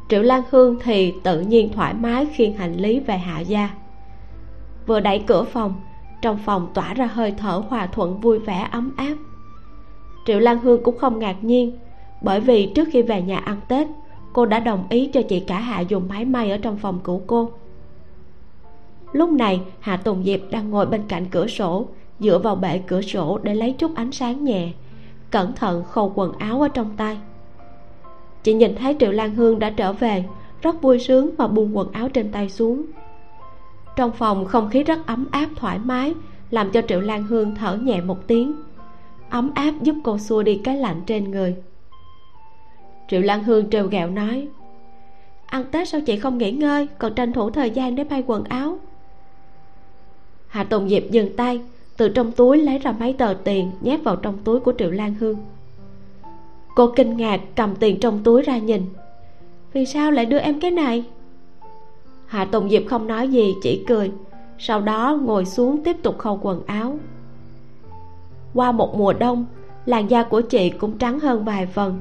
Triệu lan hương thì tự nhiên thoải mái khiêng hành lý về hạ gia vừa đẩy cửa phòng. Trong phòng tỏa ra hơi thở hòa thuận vui vẻ ấm áp. Triệu lan hương cũng không ngạc nhiên, bởi vì trước khi về nhà ăn tết, cô đã đồng ý cho chị cả hạ dùng máy may ở trong phòng của cô. Lúc này, hạ tùng diệp đang ngồi bên cạnh cửa sổ, dựa vào bệ cửa sổ để lấy chút ánh sáng nhẹ, cẩn thận khâu quần áo ở trong tay. Chị nhìn thấy triệu lan hương đã trở về, rất vui sướng mà buông quần áo trên tay xuống trong phòng không khí rất ấm áp, thoải mái, làm cho triệu lan hương thở nhẹ một tiếng. Ấm áp giúp cô xua đi cái lạnh trên người. Triệu lan hương trêu ghẹo nói, ăn tết sao chị không nghỉ ngơi, còn tranh thủ thời gian để may quần áo? Hạ tùng diệp dừng tay, từ trong túi lấy ra mấy tờ tiền nhét vào trong túi của triệu lan hương. Cô kinh ngạc cầm tiền trong túi ra nhìn. Vì sao lại đưa em cái này? Hạ tùng diệp không nói gì, chỉ cười. Sau đó ngồi xuống tiếp tục khâu quần áo. Qua một mùa đông, làn da của chị cũng trắng hơn vài phần.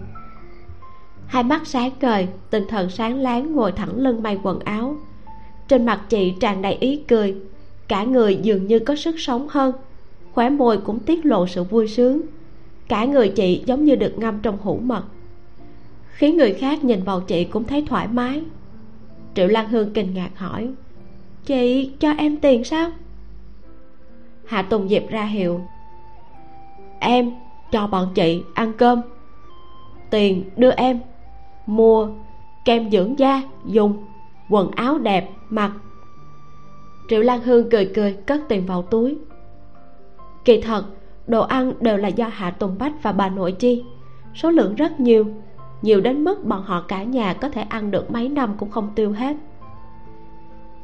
Hai mắt sáng ngời, tinh thần sáng láng ngồi thẳng lưng may quần áo. Trên mặt chị tràn đầy ý cười. Cả người dường như có sức sống hơn. Khóe môi cũng tiết lộ sự vui sướng. Cả người chị giống như được ngâm trong hũ mật. Khiến người khác nhìn vào chị cũng thấy thoải mái triệu lan hương kinh ngạc hỏi, chị cho em tiền sao? Hạ tùng diệp ra hiệu, em cho bọn chị ăn cơm, tiền đưa em mua kem dưỡng da, dùng quần áo đẹp, mặc. Triệu lan hương cười cười, cất tiền vào túi. Kỳ thật, đồ ăn đều là do hạ tùng bách và bà nội chi, số lượng rất nhiều nhiều đến mức bọn họ cả nhà có thể ăn được mấy năm cũng không tiêu hết.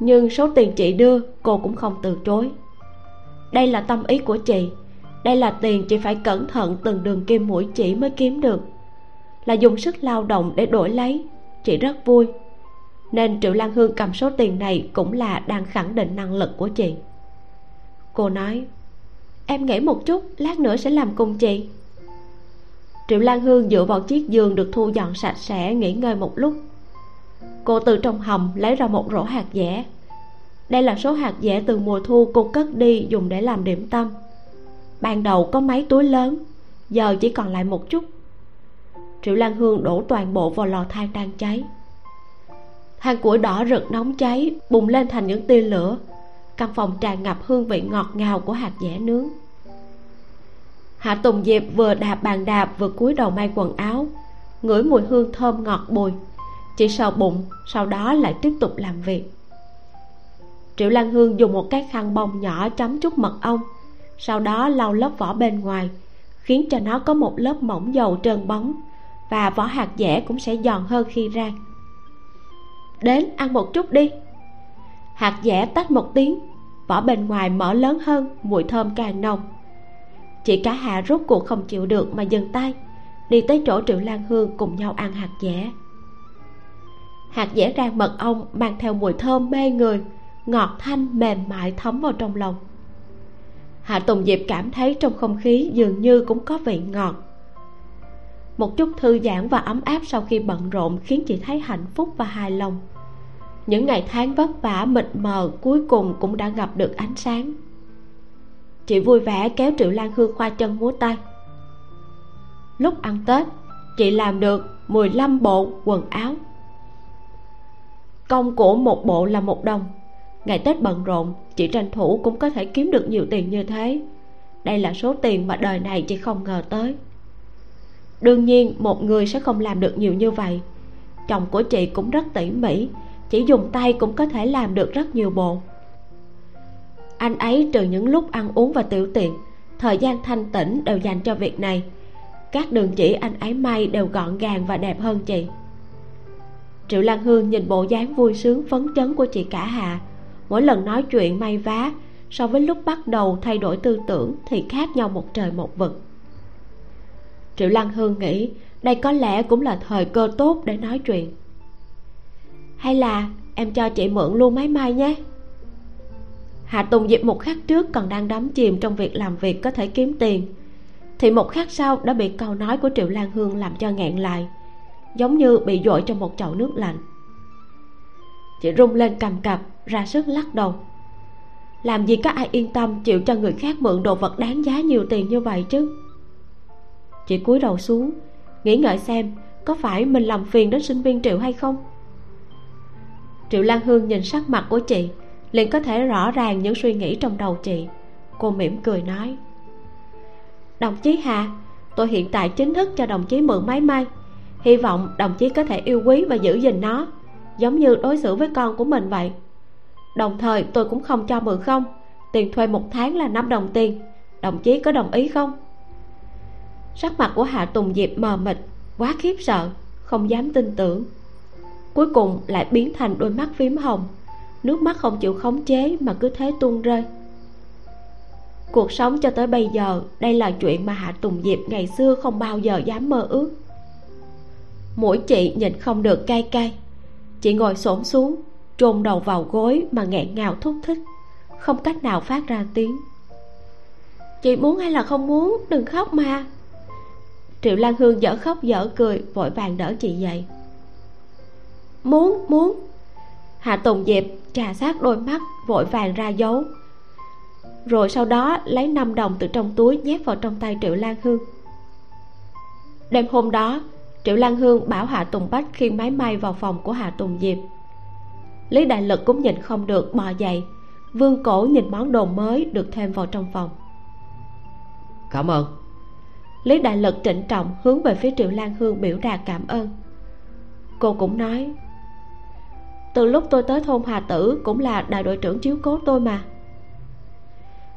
Nhưng số tiền chị đưa, cô cũng không từ chối. Đây là tâm ý của chị. Đây là tiền chị phải cẩn thận từng đường kim mũi chỉ mới kiếm được. Là dùng sức lao động để đổi lấy. Chị rất vui. Nên triệu lan hương cầm số tiền này cũng là đang khẳng định năng lực của chị. Cô nói, em nghĩ một chút, lát nữa sẽ làm cùng chị triệu lan hương dựa vào chiếc giường được thu dọn sạch sẽ, nghỉ ngơi một lúc. Cô từ trong hầm lấy ra một rổ hạt dẻ. Đây là số hạt dẻ từ mùa thu cô cất đi dùng để làm điểm tâm. Ban đầu có mấy túi lớn, giờ chỉ còn lại một chút. Triệu lan hương đổ toàn bộ vào lò than đang cháy. Than củi đỏ rực nóng cháy, bùng lên thành những tia lửa. Căn phòng tràn ngập hương vị ngọt ngào của hạt dẻ nướng hạ tùng diệp vừa đạp bàn đạp vừa cúi đầu may quần áo, ngửi mùi hương thơm ngọt bùi. Chỉ sờ bụng, sau đó lại tiếp tục làm việc. Triệu lan hương dùng một cái khăn bông nhỏ chấm chút mật ong sau đó lau lớp vỏ bên ngoài, khiến cho nó có một lớp mỏng dầu trơn bóng, và vỏ hạt dẻ cũng sẽ giòn hơn khi rang đến ăn một chút đi. Hạt dẻ tách một tiếng, vỏ bên ngoài mở lớn hơn, mùi thơm càng nồng chị cả hạ rốt cuộc không chịu được mà dừng tay. Đi tới chỗ triệu lan hương cùng nhau ăn hạt dẻ. Hạt dẻ rang mật ong, mang theo mùi thơm mê người, ngọt thanh mềm mại thấm vào trong lòng. Hạ tùng diệp cảm thấy trong không khí dường như cũng có vị ngọt. Một chút thư giãn và ấm áp sau khi bận rộn khiến chị thấy hạnh phúc và hài lòng. Những ngày tháng vất vả, mịt mờ, cuối cùng cũng đã gặp được ánh sáng chị vui vẻ kéo triệu lan hương khoa chân múa tay. Lúc ăn tết, chị làm được 15 bộ quần áo. Công của một bộ là một đồng. Ngày tết bận rộn, chị tranh thủ cũng có thể kiếm được nhiều tiền như thế. Đây là số tiền mà đời này chị không ngờ tới. Đương nhiên, một người sẽ không làm được nhiều như vậy. Chồng của chị cũng rất tỉ mỉ, chỉ dùng tay cũng có thể làm được rất nhiều bộ anh ấy trừ những lúc ăn uống và tiểu tiện, thời gian thanh tĩnh đều dành cho việc này. Các đường chỉ anh ấy may đều gọn gàng và đẹp hơn chị. Triệu lan hương nhìn bộ dáng vui sướng phấn chấn của chị cả hà mỗi lần nói chuyện may vá, so với lúc bắt đầu thay đổi tư tưởng thì khác nhau một trời một vực. Triệu lan hương nghĩ đây có lẽ cũng là thời cơ tốt để nói chuyện. Hay là em cho chị mượn luôn máy may nhé hạ tùng diệp một khắc trước còn đang đắm chìm trong việc làm việc có thể kiếm tiền. Thì một khắc sau đã bị câu nói của triệu lan hương làm cho nghẹn lại, giống như bị dội trong một chậu nước lạnh. Chị rung lên cầm cập, ra sức lắc đầu. Làm gì có ai yên tâm chịu cho người khác mượn đồ vật đáng giá nhiều tiền như vậy chứ? Chị cúi đầu xuống, nghĩ ngợi xem có phải mình làm phiền đến sinh viên triệu hay không? Triệu lan hương nhìn sắc mặt của chị liền có thể rõ ràng những suy nghĩ trong đầu chị. Cô mỉm cười nói, đồng chí hà, tôi hiện tại chính thức cho đồng chí mượn máy may. Hy vọng đồng chí có thể yêu quý và giữ gìn nó, giống như đối xử với con của mình vậy. Đồng thời, tôi cũng không cho mượn không. Tiền thuê một tháng là năm đồng tiền. Đồng chí có đồng ý không? Sắc mặt của hạ tùng diệp mờ mịt, quá khiếp sợ, không dám tin tưởng. Cuối cùng lại biến thành đôi mắt phím hồng nước mắt không chịu khống chế mà cứ thế tuôn rơi. Cuộc sống cho tới bây giờ, đây là chuyện mà hạ tùng diệp ngày xưa không bao giờ dám mơ ước. Mũi chị nhìn không được cay cay chị ngồi xổm xuống, trôn đầu vào gối mà nghẹn ngào thúc thích, không cách nào phát ra tiếng. Chị muốn hay là không muốn, đừng khóc mà. Triệu lan hương dở khóc dở cười, vội vàng đỡ chị dậy. Muốn muốn hạ tùng diệp trà sát đôi mắt vội vàng ra dấu. Rồi sau đó lấy 5 đồng từ trong túi nhét vào trong tay triệu lan hương. Đêm hôm đó triệu lan hương bảo hạ tùng bách khiêng máy may vào phòng của hạ tùng diệp. Lý đại lực cũng nhìn không được bò dậy. Vương cổ nhìn món đồ mới được thêm vào trong phòng. Cảm ơn. Lý đại lực trịnh trọng hướng về phía triệu lan hương biểu đạt cảm ơn. Cô cũng nói từ lúc tôi tới thôn hà tử cũng là đại đội trưởng chiếu cố tôi mà.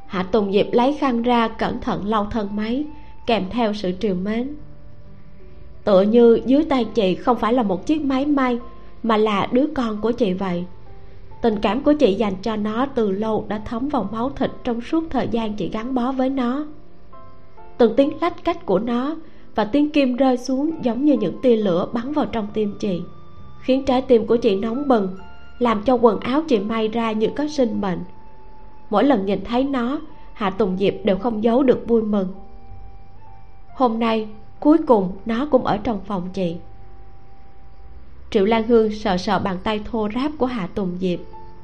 Hạ tùng diệp lấy khăn ra cẩn thận lau thân máy, kèm theo sự triều mến. Tựa như dưới tay chị không phải là một chiếc máy may, mà là đứa con của chị vậy. Tình cảm của chị dành cho nó từ lâu đã thấm vào máu thịt trong suốt thời gian chị gắn bó với nó. Từng tiếng lách cách của nó và tiếng kim rơi xuống giống như những tia lửa bắn vào trong tim chị khiến trái tim của chị nóng bừng, làm cho quần áo chị may ra như có sinh mệnh. Mỗi lần nhìn thấy nó, hạ tùng diệp đều không giấu được vui mừng. Hôm nay, cuối cùng nó cũng ở trong phòng chị. Triệu lan hương sợ sợ bàn tay thô ráp của hạ tùng diệp,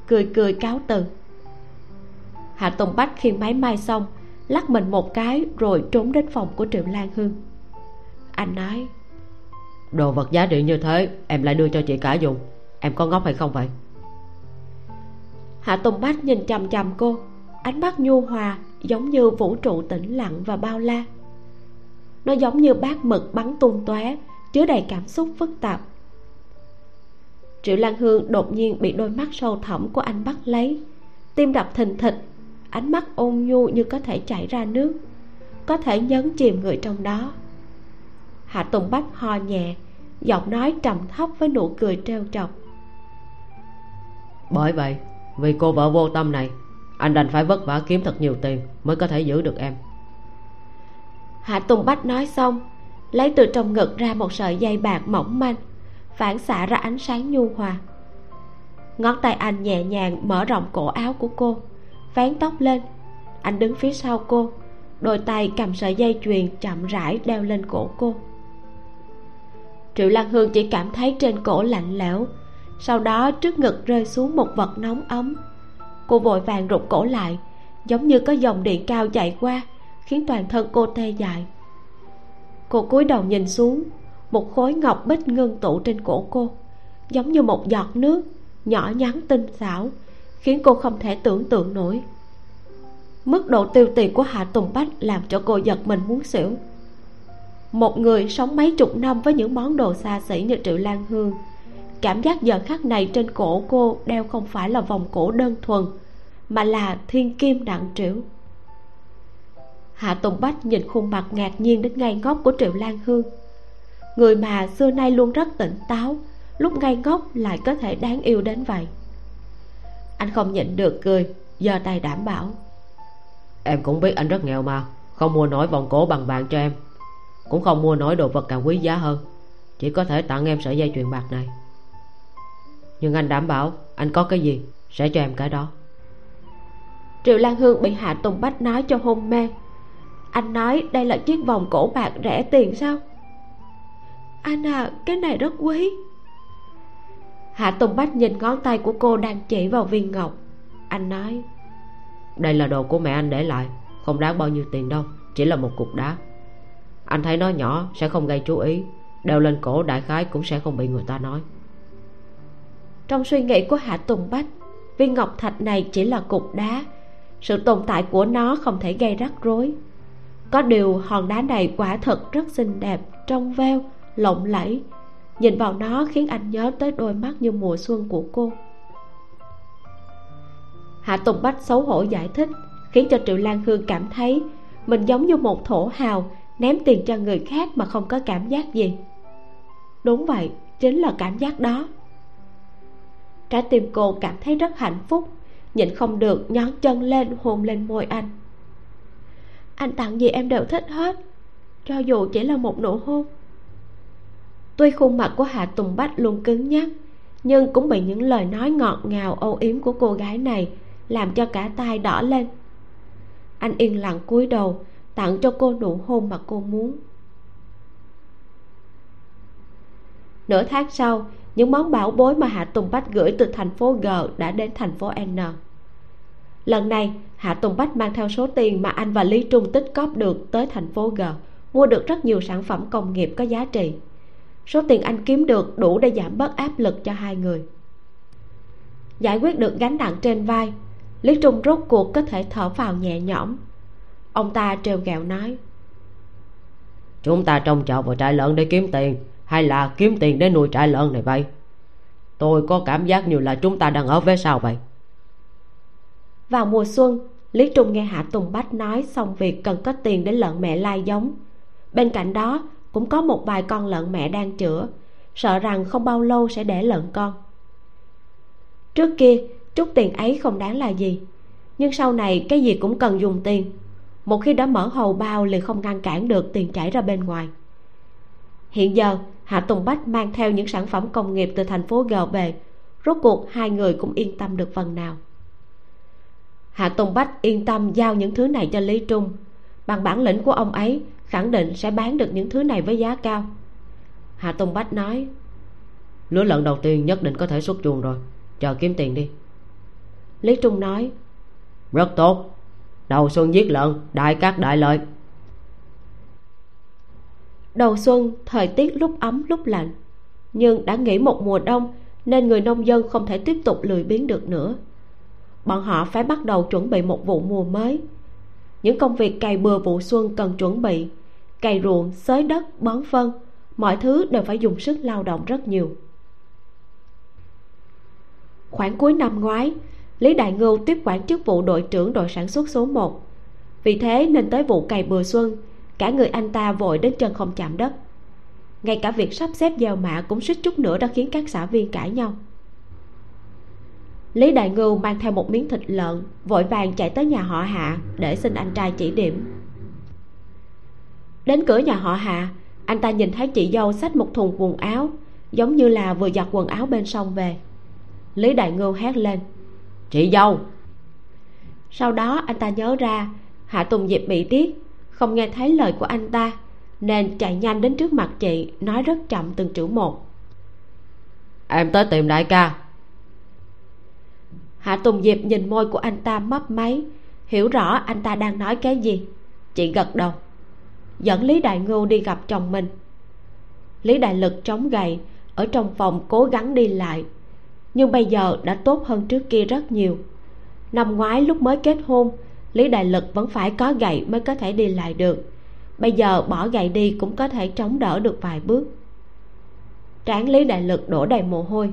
cười cười cáo từ. Hạ tùng bách khi máy may xong, lắc mình một cái rồi trốn đến phòng của triệu lan hương. Anh nói đồ vật giá trị như thế, em lại đưa cho chị cả dùng. Em có ngốc hay không vậy? Hạ tùng bách nhìn chằm chằm cô. Ánh mắt nhu hòa, giống như vũ trụ tĩnh lặng và bao la. Nó giống như bát mực bắn tung tóe, chứa đầy cảm xúc phức tạp. Triệu lan hương đột nhiên bị đôi mắt sâu thẳm của anh bắt lấy. Tim đập thình thịch, ánh mắt ôn nhu như có thể chảy ra nước, có thể nhấn chìm người trong đó hạ tùng bách ho nhẹ giọng nói trầm thấp với nụ cười trêu chọc. Bởi vậy vì cô vợ vô tâm này anh đành phải vất vả kiếm thật nhiều tiền mới có thể giữ được em. Hạ tùng bách nói xong lấy từ trong ngực ra một sợi dây bạc mỏng manh phản xạ ra ánh sáng nhu hòa. Ngón tay anh nhẹ nhàng mở rộng cổ áo của cô vén tóc lên. Anh đứng phía sau cô đôi tay cầm sợi dây chuyền chậm rãi đeo lên cổ cô triệu lan hương chỉ cảm thấy trên cổ lạnh lẽo. Sau đó trước ngực rơi xuống một vật nóng ấm. Cô vội vàng rụt cổ lại, giống như có dòng điện cao chạy qua, khiến toàn thân cô tê dại. Cô cúi đầu nhìn xuống, một khối ngọc bích ngưng tụ trên cổ cô, giống như một giọt nước nhỏ nhắn tinh xảo, khiến cô không thể tưởng tượng nổi. Mức độ tiêu tiền của hạ tùng bách làm cho cô giật mình muốn xỉu một người sống mấy chục năm với những món đồ xa xỉ như triệu lan hương. Cảm giác giờ khắc này trên cổ cô đeo không phải là vòng cổ đơn thuần, mà là thiên kim nặng trĩu. Hạ tùng bách nhìn khuôn mặt ngạc nhiên đến ngay ngốc của triệu lan hương. Người mà xưa nay luôn rất tỉnh táo, lúc ngay ngốc lại có thể đáng yêu đến vậy. Anh không nhịn được cười, giơ tay đảm bảo. Em cũng biết anh rất nghèo mà, không mua nổi vòng cổ bằng vàng cho em cũng không mua nổi đồ vật càng quý giá hơn. Chỉ có thể tặng em sợi dây chuyền bạc này. Nhưng anh đảm bảo anh có cái gì sẽ cho em cái đó. Triệu lan hương bị hạ tùng bách nói cho hôn mê. Anh nói đây là chiếc vòng cổ bạc rẻ tiền sao? Anh à cái này rất quý. Hạ tùng bách nhìn ngón tay của cô đang chỉ vào viên ngọc. Anh nói đây là đồ của mẹ anh để lại không đáng bao nhiêu tiền đâu chỉ là một cục đá anh thấy nó nhỏ, sẽ không gây chú ý. Đeo lên cổ đại khái cũng sẽ không bị người ta nói. Trong suy nghĩ của hạ tùng bách, viên ngọc thạch này chỉ là cục đá. Sự tồn tại của nó không thể gây rắc rối. Có điều hòn đá này quả thật rất xinh đẹp, trong veo, lộng lẫy. Nhìn vào nó khiến anh nhớ tới đôi mắt như mùa xuân của cô. Hạ tùng bách xấu hổ giải thích, khiến cho triệu lan hương cảm thấy mình giống như một thổ hào ném tiền cho người khác mà không có cảm giác gì. Đúng vậy, chính là cảm giác đó. Trái tim cô cảm thấy rất hạnh phúc, nhịn không được nhón chân lên hôn lên môi anh. Anh tặng gì em đều thích hết, cho dù chỉ là một nụ hôn. Tuy khuôn mặt của hạ tùng bách luôn cứng nhắc, nhưng cũng bị những lời nói ngọt ngào, âu yếm của cô gái này làm cho cả tai đỏ lên. Anh yên lặng cúi đầu tặng cho cô nụ hôn mà cô muốn. Nửa tháng sau, những món bảo bối mà hạ tùng bách gửi từ thành phố g đã đến thành phố n. Lần này, hạ tùng bách mang theo số tiền mà anh và lý trung tích cóp được tới thành phố g, mua được rất nhiều sản phẩm công nghiệp có giá trị. Số tiền anh kiếm được đủ để giảm bớt áp lực cho hai người. Giải quyết được gánh nặng trên vai, lý trung rốt cuộc có thể thở vào nhẹ nhõm ông ta trêu ghẹo nói. Chúng ta trông trọt vào trại lợn để kiếm tiền hay là kiếm tiền để nuôi trại lợn này vậy? Tôi có cảm giác như là chúng ta đang ở phía sau vậy. Vào mùa xuân lý trung nghe hạ tùng bách nói xong việc cần có tiền để lợn mẹ lai giống. Bên cạnh đó cũng có một vài con lợn mẹ đang chữa sợ rằng không bao lâu sẽ đẻ lợn con. Trước kia chút tiền ấy không đáng là gì nhưng sau này cái gì cũng cần dùng tiền một khi đã mở hầu bao liền không ngăn cản được tiền chảy ra bên ngoài. Hiện giờ hạ tùng bách mang theo những sản phẩm công nghiệp từ thành phố g về rốt cuộc hai người cũng yên tâm được phần nào. Hạ tùng bách yên tâm giao những thứ này cho lý trung. Bằng bản lĩnh của ông ấy khẳng định sẽ bán được những thứ này với giá cao. Hạ tùng bách nói lứa lợn đầu tiên nhất định có thể xuất chuồng rồi. Chờ kiếm tiền đi. Lý trung nói rất tốt đầu xuân giết lợn đại cát đại lợi. Đầu xuân, thời tiết lúc ấm, lúc lạnh. Nhưng đã nghỉ một mùa đông, nên người nông dân không thể tiếp tục lười biếng được nữa. Bọn họ phải bắt đầu chuẩn bị một vụ mùa mới. Những công việc cày bừa vụ xuân cần chuẩn bị. Cày ruộng, xới đất, bón phân, mọi thứ đều phải dùng sức lao động rất nhiều. Khoảng cuối năm ngoái lý đại ngưu tiếp quản chức vụ đội trưởng đội sản xuất số 1 vì thế nên tới vụ cày bừa xuân, cả người anh ta vội đến chân không chạm đất. Ngay cả việc sắp xếp gieo mạ cũng suýt chút nữa đã khiến các xã viên cãi nhau. Lý đại ngưu mang theo một miếng thịt lợn, vội vàng chạy tới nhà họ hạ để xin anh trai chỉ điểm. Đến cửa nhà họ hạ, anh ta nhìn thấy chị dâu xách một thùng quần áo, giống như là vừa giặt quần áo bên sông về. Lý đại ngưu hét lên chị dâu. Sau đó anh ta nhớ ra hạ tùng diệp bị điếc không nghe thấy lời của anh ta nên chạy nhanh đến trước mặt chị nói rất chậm từng chữ một. Em tới tìm đại ca. Hạ tùng diệp nhìn môi của anh ta mấp máy hiểu rõ anh ta đang nói cái gì. Chị gật đầu dẫn lý đại ngưu đi gặp chồng mình. Lý đại lực chống gậy ở trong phòng cố gắng đi lại nhưng bây giờ đã tốt hơn trước kia rất nhiều. Năm ngoái lúc mới kết hôn lý đại lực vẫn phải có gậy mới có thể đi lại được. Bây giờ bỏ gậy đi cũng có thể chống đỡ được vài bước. Trán lý đại lực đổ đầy mồ hôi.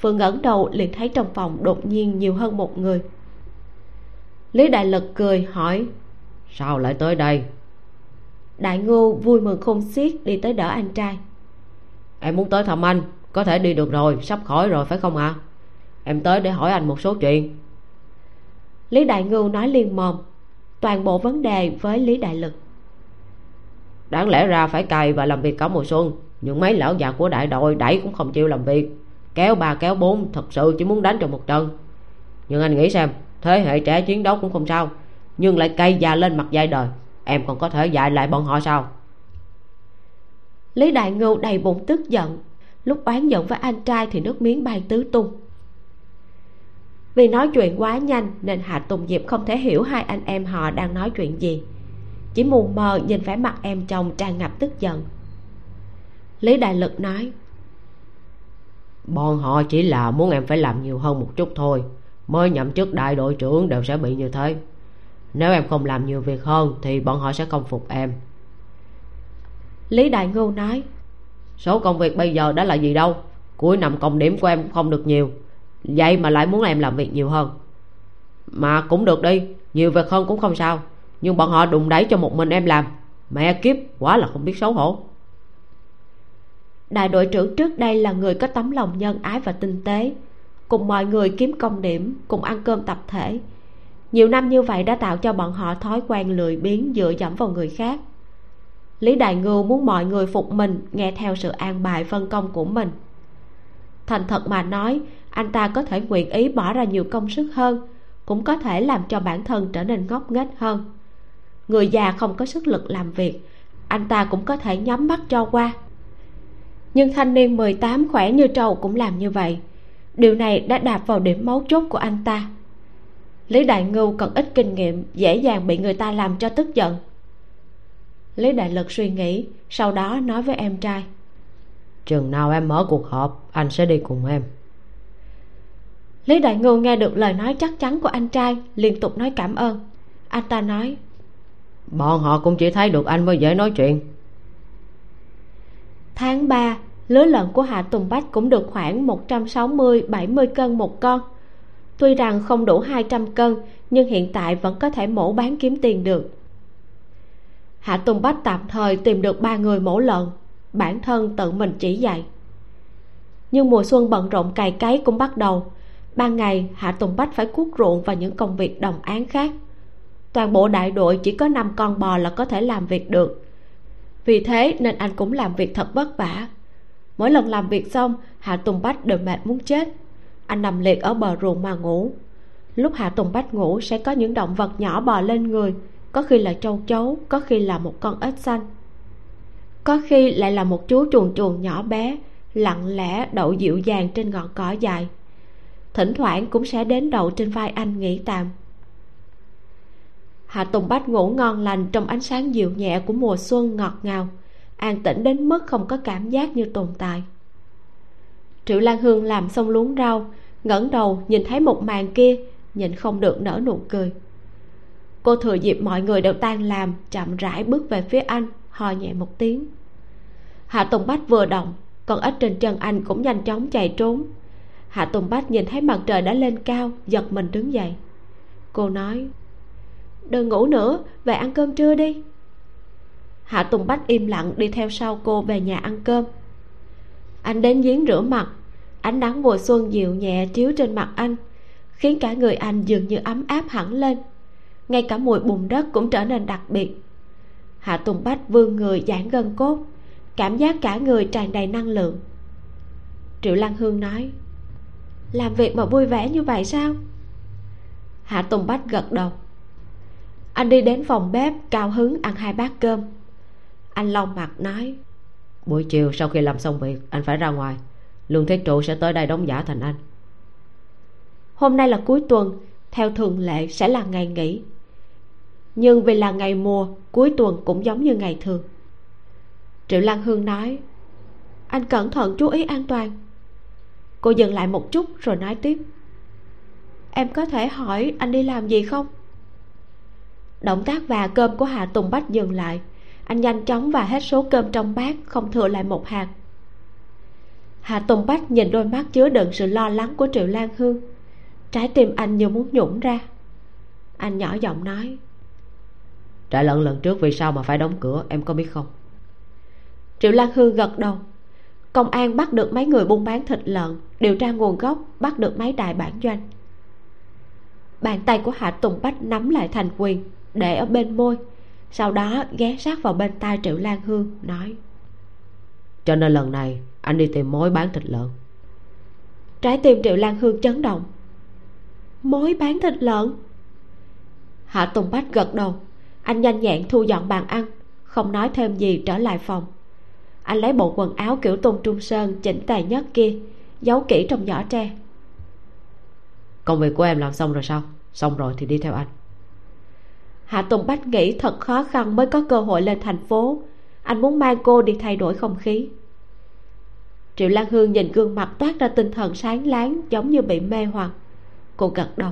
Vừa ngẩng đầu liền thấy trong phòng đột nhiên nhiều hơn một người. Lý đại lực cười hỏi sao lại tới đây? Đại ngô vui mừng khôn xiết đi tới đỡ anh trai. Em muốn tới thăm anh có thể đi được rồi, sắp khỏi rồi, phải không ạ? À? em tới để hỏi anh một số chuyện. Lý đại ngưu nói liên mồm, toàn bộ vấn đề với lý đại lực. Đáng lẽ ra phải cày và làm việc cả mùa xuân, nhưng mấy lão già của đại đội đẩy cũng không chịu làm việc. Kéo ba, kéo bốn, thật sự chỉ muốn đánh cho một trận. Nhưng anh nghĩ xem, thế hệ trẻ chiến đấu cũng không sao, nhưng lại cây già lên mặt dạy đời. Em còn có thể dạy lại bọn họ sao? Lý đại ngưu đầy bụng tức giận lúc oán giận với anh trai thì nước miếng bay tứ tung. Vì nói chuyện quá nhanh nên hạ tùng diệp không thể hiểu hai anh em họ đang nói chuyện gì. Chỉ mù mờ nhìn vẻ mặt em chồng tràn ngập tức giận. Lý đại lực nói bọn họ chỉ là muốn em phải làm nhiều hơn một chút thôi. Mới nhậm chức đại đội trưởng đều sẽ bị như thế. Nếu em không làm nhiều việc hơn thì bọn họ sẽ không phục em. Lý đại ngưu nói số công việc bây giờ đã là gì đâu? Cuối năm công điểm của em cũng không được nhiều. Vậy mà lại muốn em làm việc nhiều hơn. Mà cũng được đi, nhiều việc hơn cũng không sao. Nhưng bọn họ đụng đẩy cho một mình em làm, mẹ kiếp, quá là không biết xấu hổ. Đại đội trưởng trước đây là người có tấm lòng nhân ái và tinh tế. Cùng mọi người kiếm công điểm, cùng ăn cơm tập thể. Nhiều năm như vậy đã tạo cho bọn họ thói quen lười biếng dựa dẫm vào người khác lý đại ngưu muốn mọi người phục mình, nghe theo sự an bài phân công của mình. Thành thật mà nói, anh ta có thể nguyện ý bỏ ra nhiều công sức hơn, cũng có thể làm cho bản thân trở nên ngốc nghếch hơn. Người già không có sức lực làm việc, anh ta cũng có thể nhắm mắt cho qua. Nhưng thanh niên 18 khỏe như trâu cũng làm như vậy. Điều này đã đạp vào điểm mấu chốt của anh ta. Lý đại ngưu còn ít kinh nghiệm, dễ dàng bị người ta làm cho tức giận lý đại lực suy nghĩ sau đó nói với em trai. Chừng nào em mở cuộc họp anh sẽ đi cùng em. Lý đại ngưu nghe được lời nói chắc chắn của anh trai liên tục nói cảm ơn. Anh ta nói bọn họ cũng chỉ thấy được anh mới dễ nói chuyện. Tháng 3 lứa lợn của hạ tùng bách cũng được khoảng 160-70 cân một con. Tuy rằng không đủ 200 cân nhưng hiện tại vẫn có thể mổ bán kiếm tiền được hạ tùng bách tạm thời tìm được ba người mổ lợn. Bản thân tự mình chỉ dạy. Nhưng mùa xuân bận rộn cày cấy cũng bắt đầu. Ban ngày, hạ tùng bách phải cuốc ruộng và những công việc đồng án khác. Toàn bộ đại đội chỉ có năm con bò là có thể làm việc được. Vì thế nên anh cũng làm việc thật vất vả. Mỗi lần làm việc xong, hạ tùng bách đều mệt muốn chết. Anh nằm liệt ở bờ ruộng mà ngủ. Lúc hạ tùng bách ngủ sẽ có những động vật nhỏ bò lên người có khi là trâu chấu, có khi là một con ếch xanh. Có khi lại là một chú chuồn chuồn nhỏ bé, lặng lẽ đậu dịu dàng trên ngọn cỏ dài. Thỉnh thoảng cũng sẽ đến đậu trên vai anh nghỉ tạm. Hạ tùng bách ngủ ngon lành trong ánh sáng dịu nhẹ của mùa xuân ngọt ngào, an tĩnh đến mức không có cảm giác như tồn tại. Triệu lan hương làm xong luống rau, ngẩng đầu nhìn thấy một màn kia, nhìn không được nở nụ cười cô thừa dịp mọi người đều tan làm, chậm rãi bước về phía anh, ho nhẹ một tiếng. Hạ tùng bách vừa động con ếch trên chân anh cũng nhanh chóng chạy trốn. Hạ tùng bách nhìn thấy mặt trời đã lên cao, giật mình đứng dậy. Cô nói, đừng ngủ nữa, về ăn cơm trưa đi. Hạ tùng bách im lặng đi theo sau cô về nhà ăn cơm. Anh đến giếng rửa mặt, ánh nắng mùa xuân dịu nhẹ chiếu trên mặt anh, khiến cả người anh dường như ấm áp hẳn lên ngay cả mùi bùn đất cũng trở nên đặc biệt. Hạ tùng bách vươn người giãn gân cốt cảm giác cả người tràn đầy năng lượng. Triệu lăng hương nói làm việc mà vui vẻ như vậy sao? Hạ tùng bách gật đầu anh đi đến phòng bếp cao hứng ăn hai bát cơm. Anh lau mặt nói buổi chiều sau khi làm xong việc anh phải ra ngoài. Lương thiết trụ sẽ tới đây đóng giả thành anh. Hôm nay là cuối tuần theo thường lệ sẽ là ngày nghỉ nhưng vì là ngày mùa, cuối tuần cũng giống như ngày thường. Triệu lan hương nói, anh cẩn thận chú ý an toàn. Cô dừng lại một chút rồi nói tiếp, em có thể hỏi anh đi làm gì không? Động tác và cơm của hạ tùng bách dừng lại. Anh nhanh chóng và hết số cơm trong bát, không thừa lại một hạt. Hạ tùng bách nhìn đôi mắt chứa đựng sự lo lắng của triệu lan hương. Trái tim anh như muốn nhũng ra. Anh nhỏ giọng nói trả lận lần trước vì sao mà phải đóng cửa em có biết không? Triệu lan hương gật đầu. Công an bắt được mấy người buôn bán thịt lợn điều tra nguồn gốc bắt được mấy đại bản doanh. Bàn tay của hạ tùng bách nắm lại thành quyền để ở bên môi. Sau đó ghé sát vào bên tai triệu lan hương nói. Cho nên lần này anh đi tìm mối bán thịt lợn. Trái tim triệu lan hương chấn động. Mối bán thịt lợn? Hạ tùng bách gật đầu anh nhanh nhẹn thu dọn bàn ăn không nói thêm gì trở lại phòng. Anh lấy bộ quần áo kiểu tôn trung sơn chỉnh tề nhất kia giấu kỹ trong giỏ tre. Công việc của em làm xong rồi sao? Xong rồi thì đi theo anh. Hạ tùng bách nghĩ thật khó khăn mới có cơ hội lên thành phố. Anh muốn mang cô đi thay đổi không khí. Triệu lan hương nhìn gương mặt toát ra tinh thần sáng láng giống như bị mê hoặc. Cô gật đầu.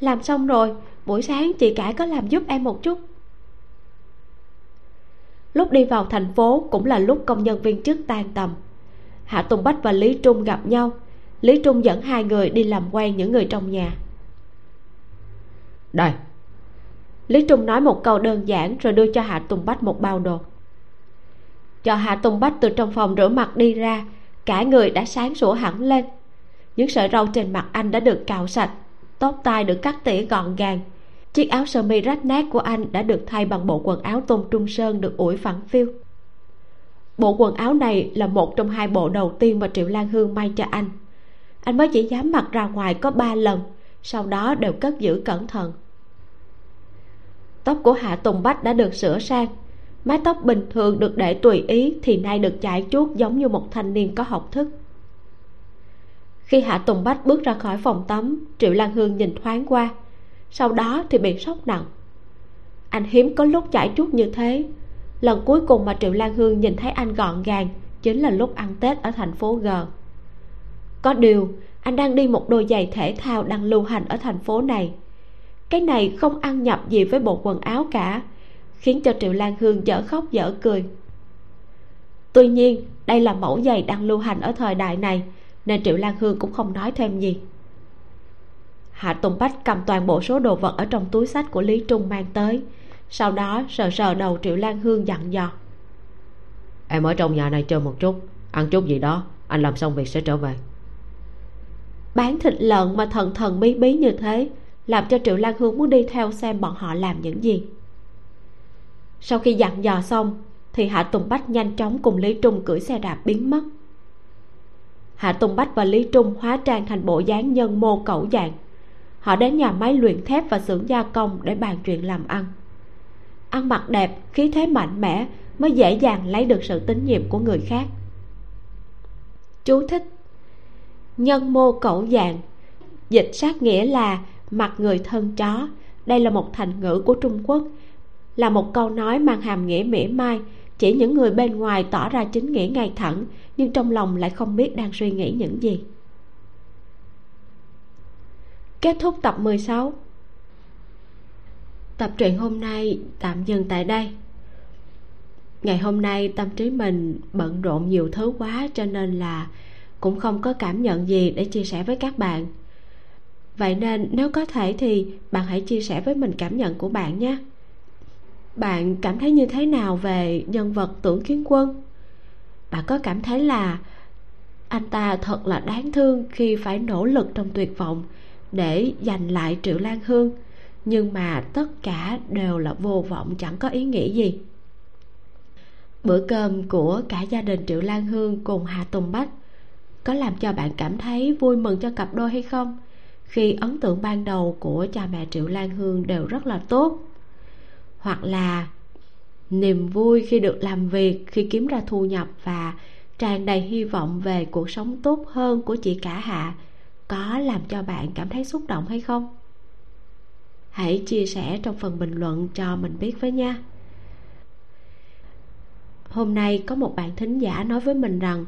Làm xong rồi buổi sáng chị cải có làm giúp em một chút. Lúc đi vào thành phố cũng là lúc công nhân viên chức tan tầm. Hạ tùng bách và lý trung gặp nhau. Lý trung dẫn hai người đi làm quen những người trong nhà. Đây. Lý trung nói một câu đơn giản rồi đưa cho hạ tùng bách một bao đồ. Cho hạ tùng bách từ trong phòng rửa mặt đi ra cả người đã sáng sủa hẳn lên. Những sợi râu trên mặt anh đã được cạo sạch tóc tai được cắt tỉa gọn gàng. Chiếc áo sơ mi rách nát của anh đã được thay bằng bộ quần áo tôn trung sơn được ủi phẳng phiu. Bộ quần áo này là một trong hai bộ đầu tiên mà triệu lan hương may cho anh. Anh mới chỉ dám mặc ra ngoài có ba lần, sau đó đều cất giữ cẩn thận. Tóc của hạ tùng bách đã được sửa sang. Mái tóc bình thường được để tùy ý thì nay được chải chuốt giống như một thanh niên có học thức khi hạ tùng bách bước ra khỏi phòng tắm, triệu lan hương nhìn thoáng qua. Sau đó thì bị sốc nặng. Anh hiếm có lúc chảy chút như thế. Lần cuối cùng mà triệu lan hương nhìn thấy anh gọn gàng chính là lúc ăn tết ở thành phố g. Có điều, anh đang đi một đôi giày thể thao đang lưu hành ở thành phố này. Cái này không ăn nhập gì với bộ quần áo cả, khiến cho triệu lan hương dở khóc dở cười. Tuy nhiên, đây là mẫu giày đang lưu hành ở thời đại này nên triệu lan hương cũng không nói thêm gì. Hạ tùng bách cầm toàn bộ số đồ vật ở trong túi sách của lý trung mang tới. Sau đó sờ sờ đầu triệu lan hương dặn dò. Em ở trong nhà này chơi một chút ăn chút gì đó anh làm xong việc sẽ trở về. Bán thịt lợn mà thần thần bí bí như thế làm cho triệu lan hương muốn đi theo xem bọn họ làm những gì. Sau khi dặn dò xong thì hạ tùng bách nhanh chóng cùng lý trung cưỡi xe đạp biến mất hạ tùng bách và lý trung hóa trang thành bộ dáng nhân mô cẩu dạng. Họ đến nhà máy luyện thép và xưởng gia công để bàn chuyện làm ăn. Ăn mặc đẹp, khí thế mạnh mẽ mới dễ dàng lấy được sự tín nhiệm của người khác. Chú thích. Nhân mô cẩu dạng. Dịch sát nghĩa là mặt người thân chó. Đây là một thành ngữ của trung quốc. Là một câu nói mang hàm nghĩa mỉa mai. Chỉ những người bên ngoài tỏ ra chính nghĩa ngay thẳng nhưng trong lòng lại không biết đang suy nghĩ những gì. Kết thúc tập 16 tập truyện hôm nay tạm dừng tại đây. Ngày hôm nay tâm trí mình bận rộn nhiều thứ quá cho nên là cũng không có cảm nhận gì để chia sẻ với các bạn. Vậy nên nếu có thể thì bạn hãy chia sẻ với mình cảm nhận của bạn nhé. Bạn cảm thấy như thế nào về nhân vật tưởng kiến quân? Bà có cảm thấy là anh ta thật là đáng thương khi phải nỗ lực trong tuyệt vọng để giành lại triệu lan hương, nhưng mà tất cả đều là vô vọng, chẳng có ý nghĩa gì. Bữa cơm của cả gia đình triệu lan hương cùng hà tùng bách có làm cho bạn cảm thấy vui mừng cho cặp đôi hay không? Khi ấn tượng ban đầu của cha mẹ triệu lan hương đều rất là tốt. Hoặc là niềm vui khi được làm việc, khi kiếm ra thu nhập và tràn đầy hy vọng về cuộc sống tốt hơn của chị cả hạ. Có làm cho bạn cảm thấy xúc động hay không? Hãy chia sẻ trong phần bình luận cho mình biết với nha. Hôm nay có một bạn thính giả nói với mình rằng,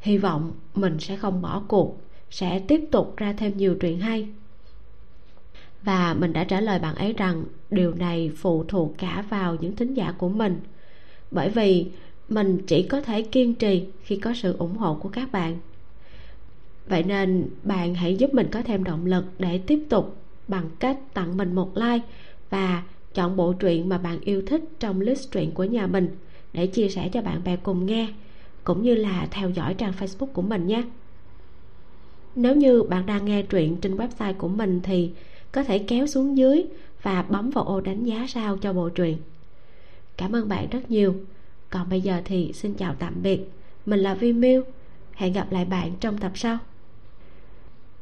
hy vọng mình sẽ không bỏ cuộc, sẽ tiếp tục ra thêm nhiều chuyện hay và mình đã trả lời bạn ấy rằng điều này phụ thuộc cả vào những thính giả của mình. Bởi vì mình chỉ có thể kiên trì khi có sự ủng hộ của các bạn. Vậy nên bạn hãy giúp mình có thêm động lực để tiếp tục bằng cách tặng mình một like và chọn bộ truyện mà bạn yêu thích trong list truyện của nhà mình để chia sẻ cho bạn bè cùng nghe, cũng như là theo dõi trang facebook của mình nhé. Nếu như bạn đang nghe truyện trên website của mình thì có thể kéo xuống dưới và bấm vào ô đánh giá sao cho bộ truyện. Cảm ơn bạn rất nhiều. Còn bây giờ thì xin chào tạm biệt. Mình là vi miu. Hẹn gặp lại bạn trong tập sau.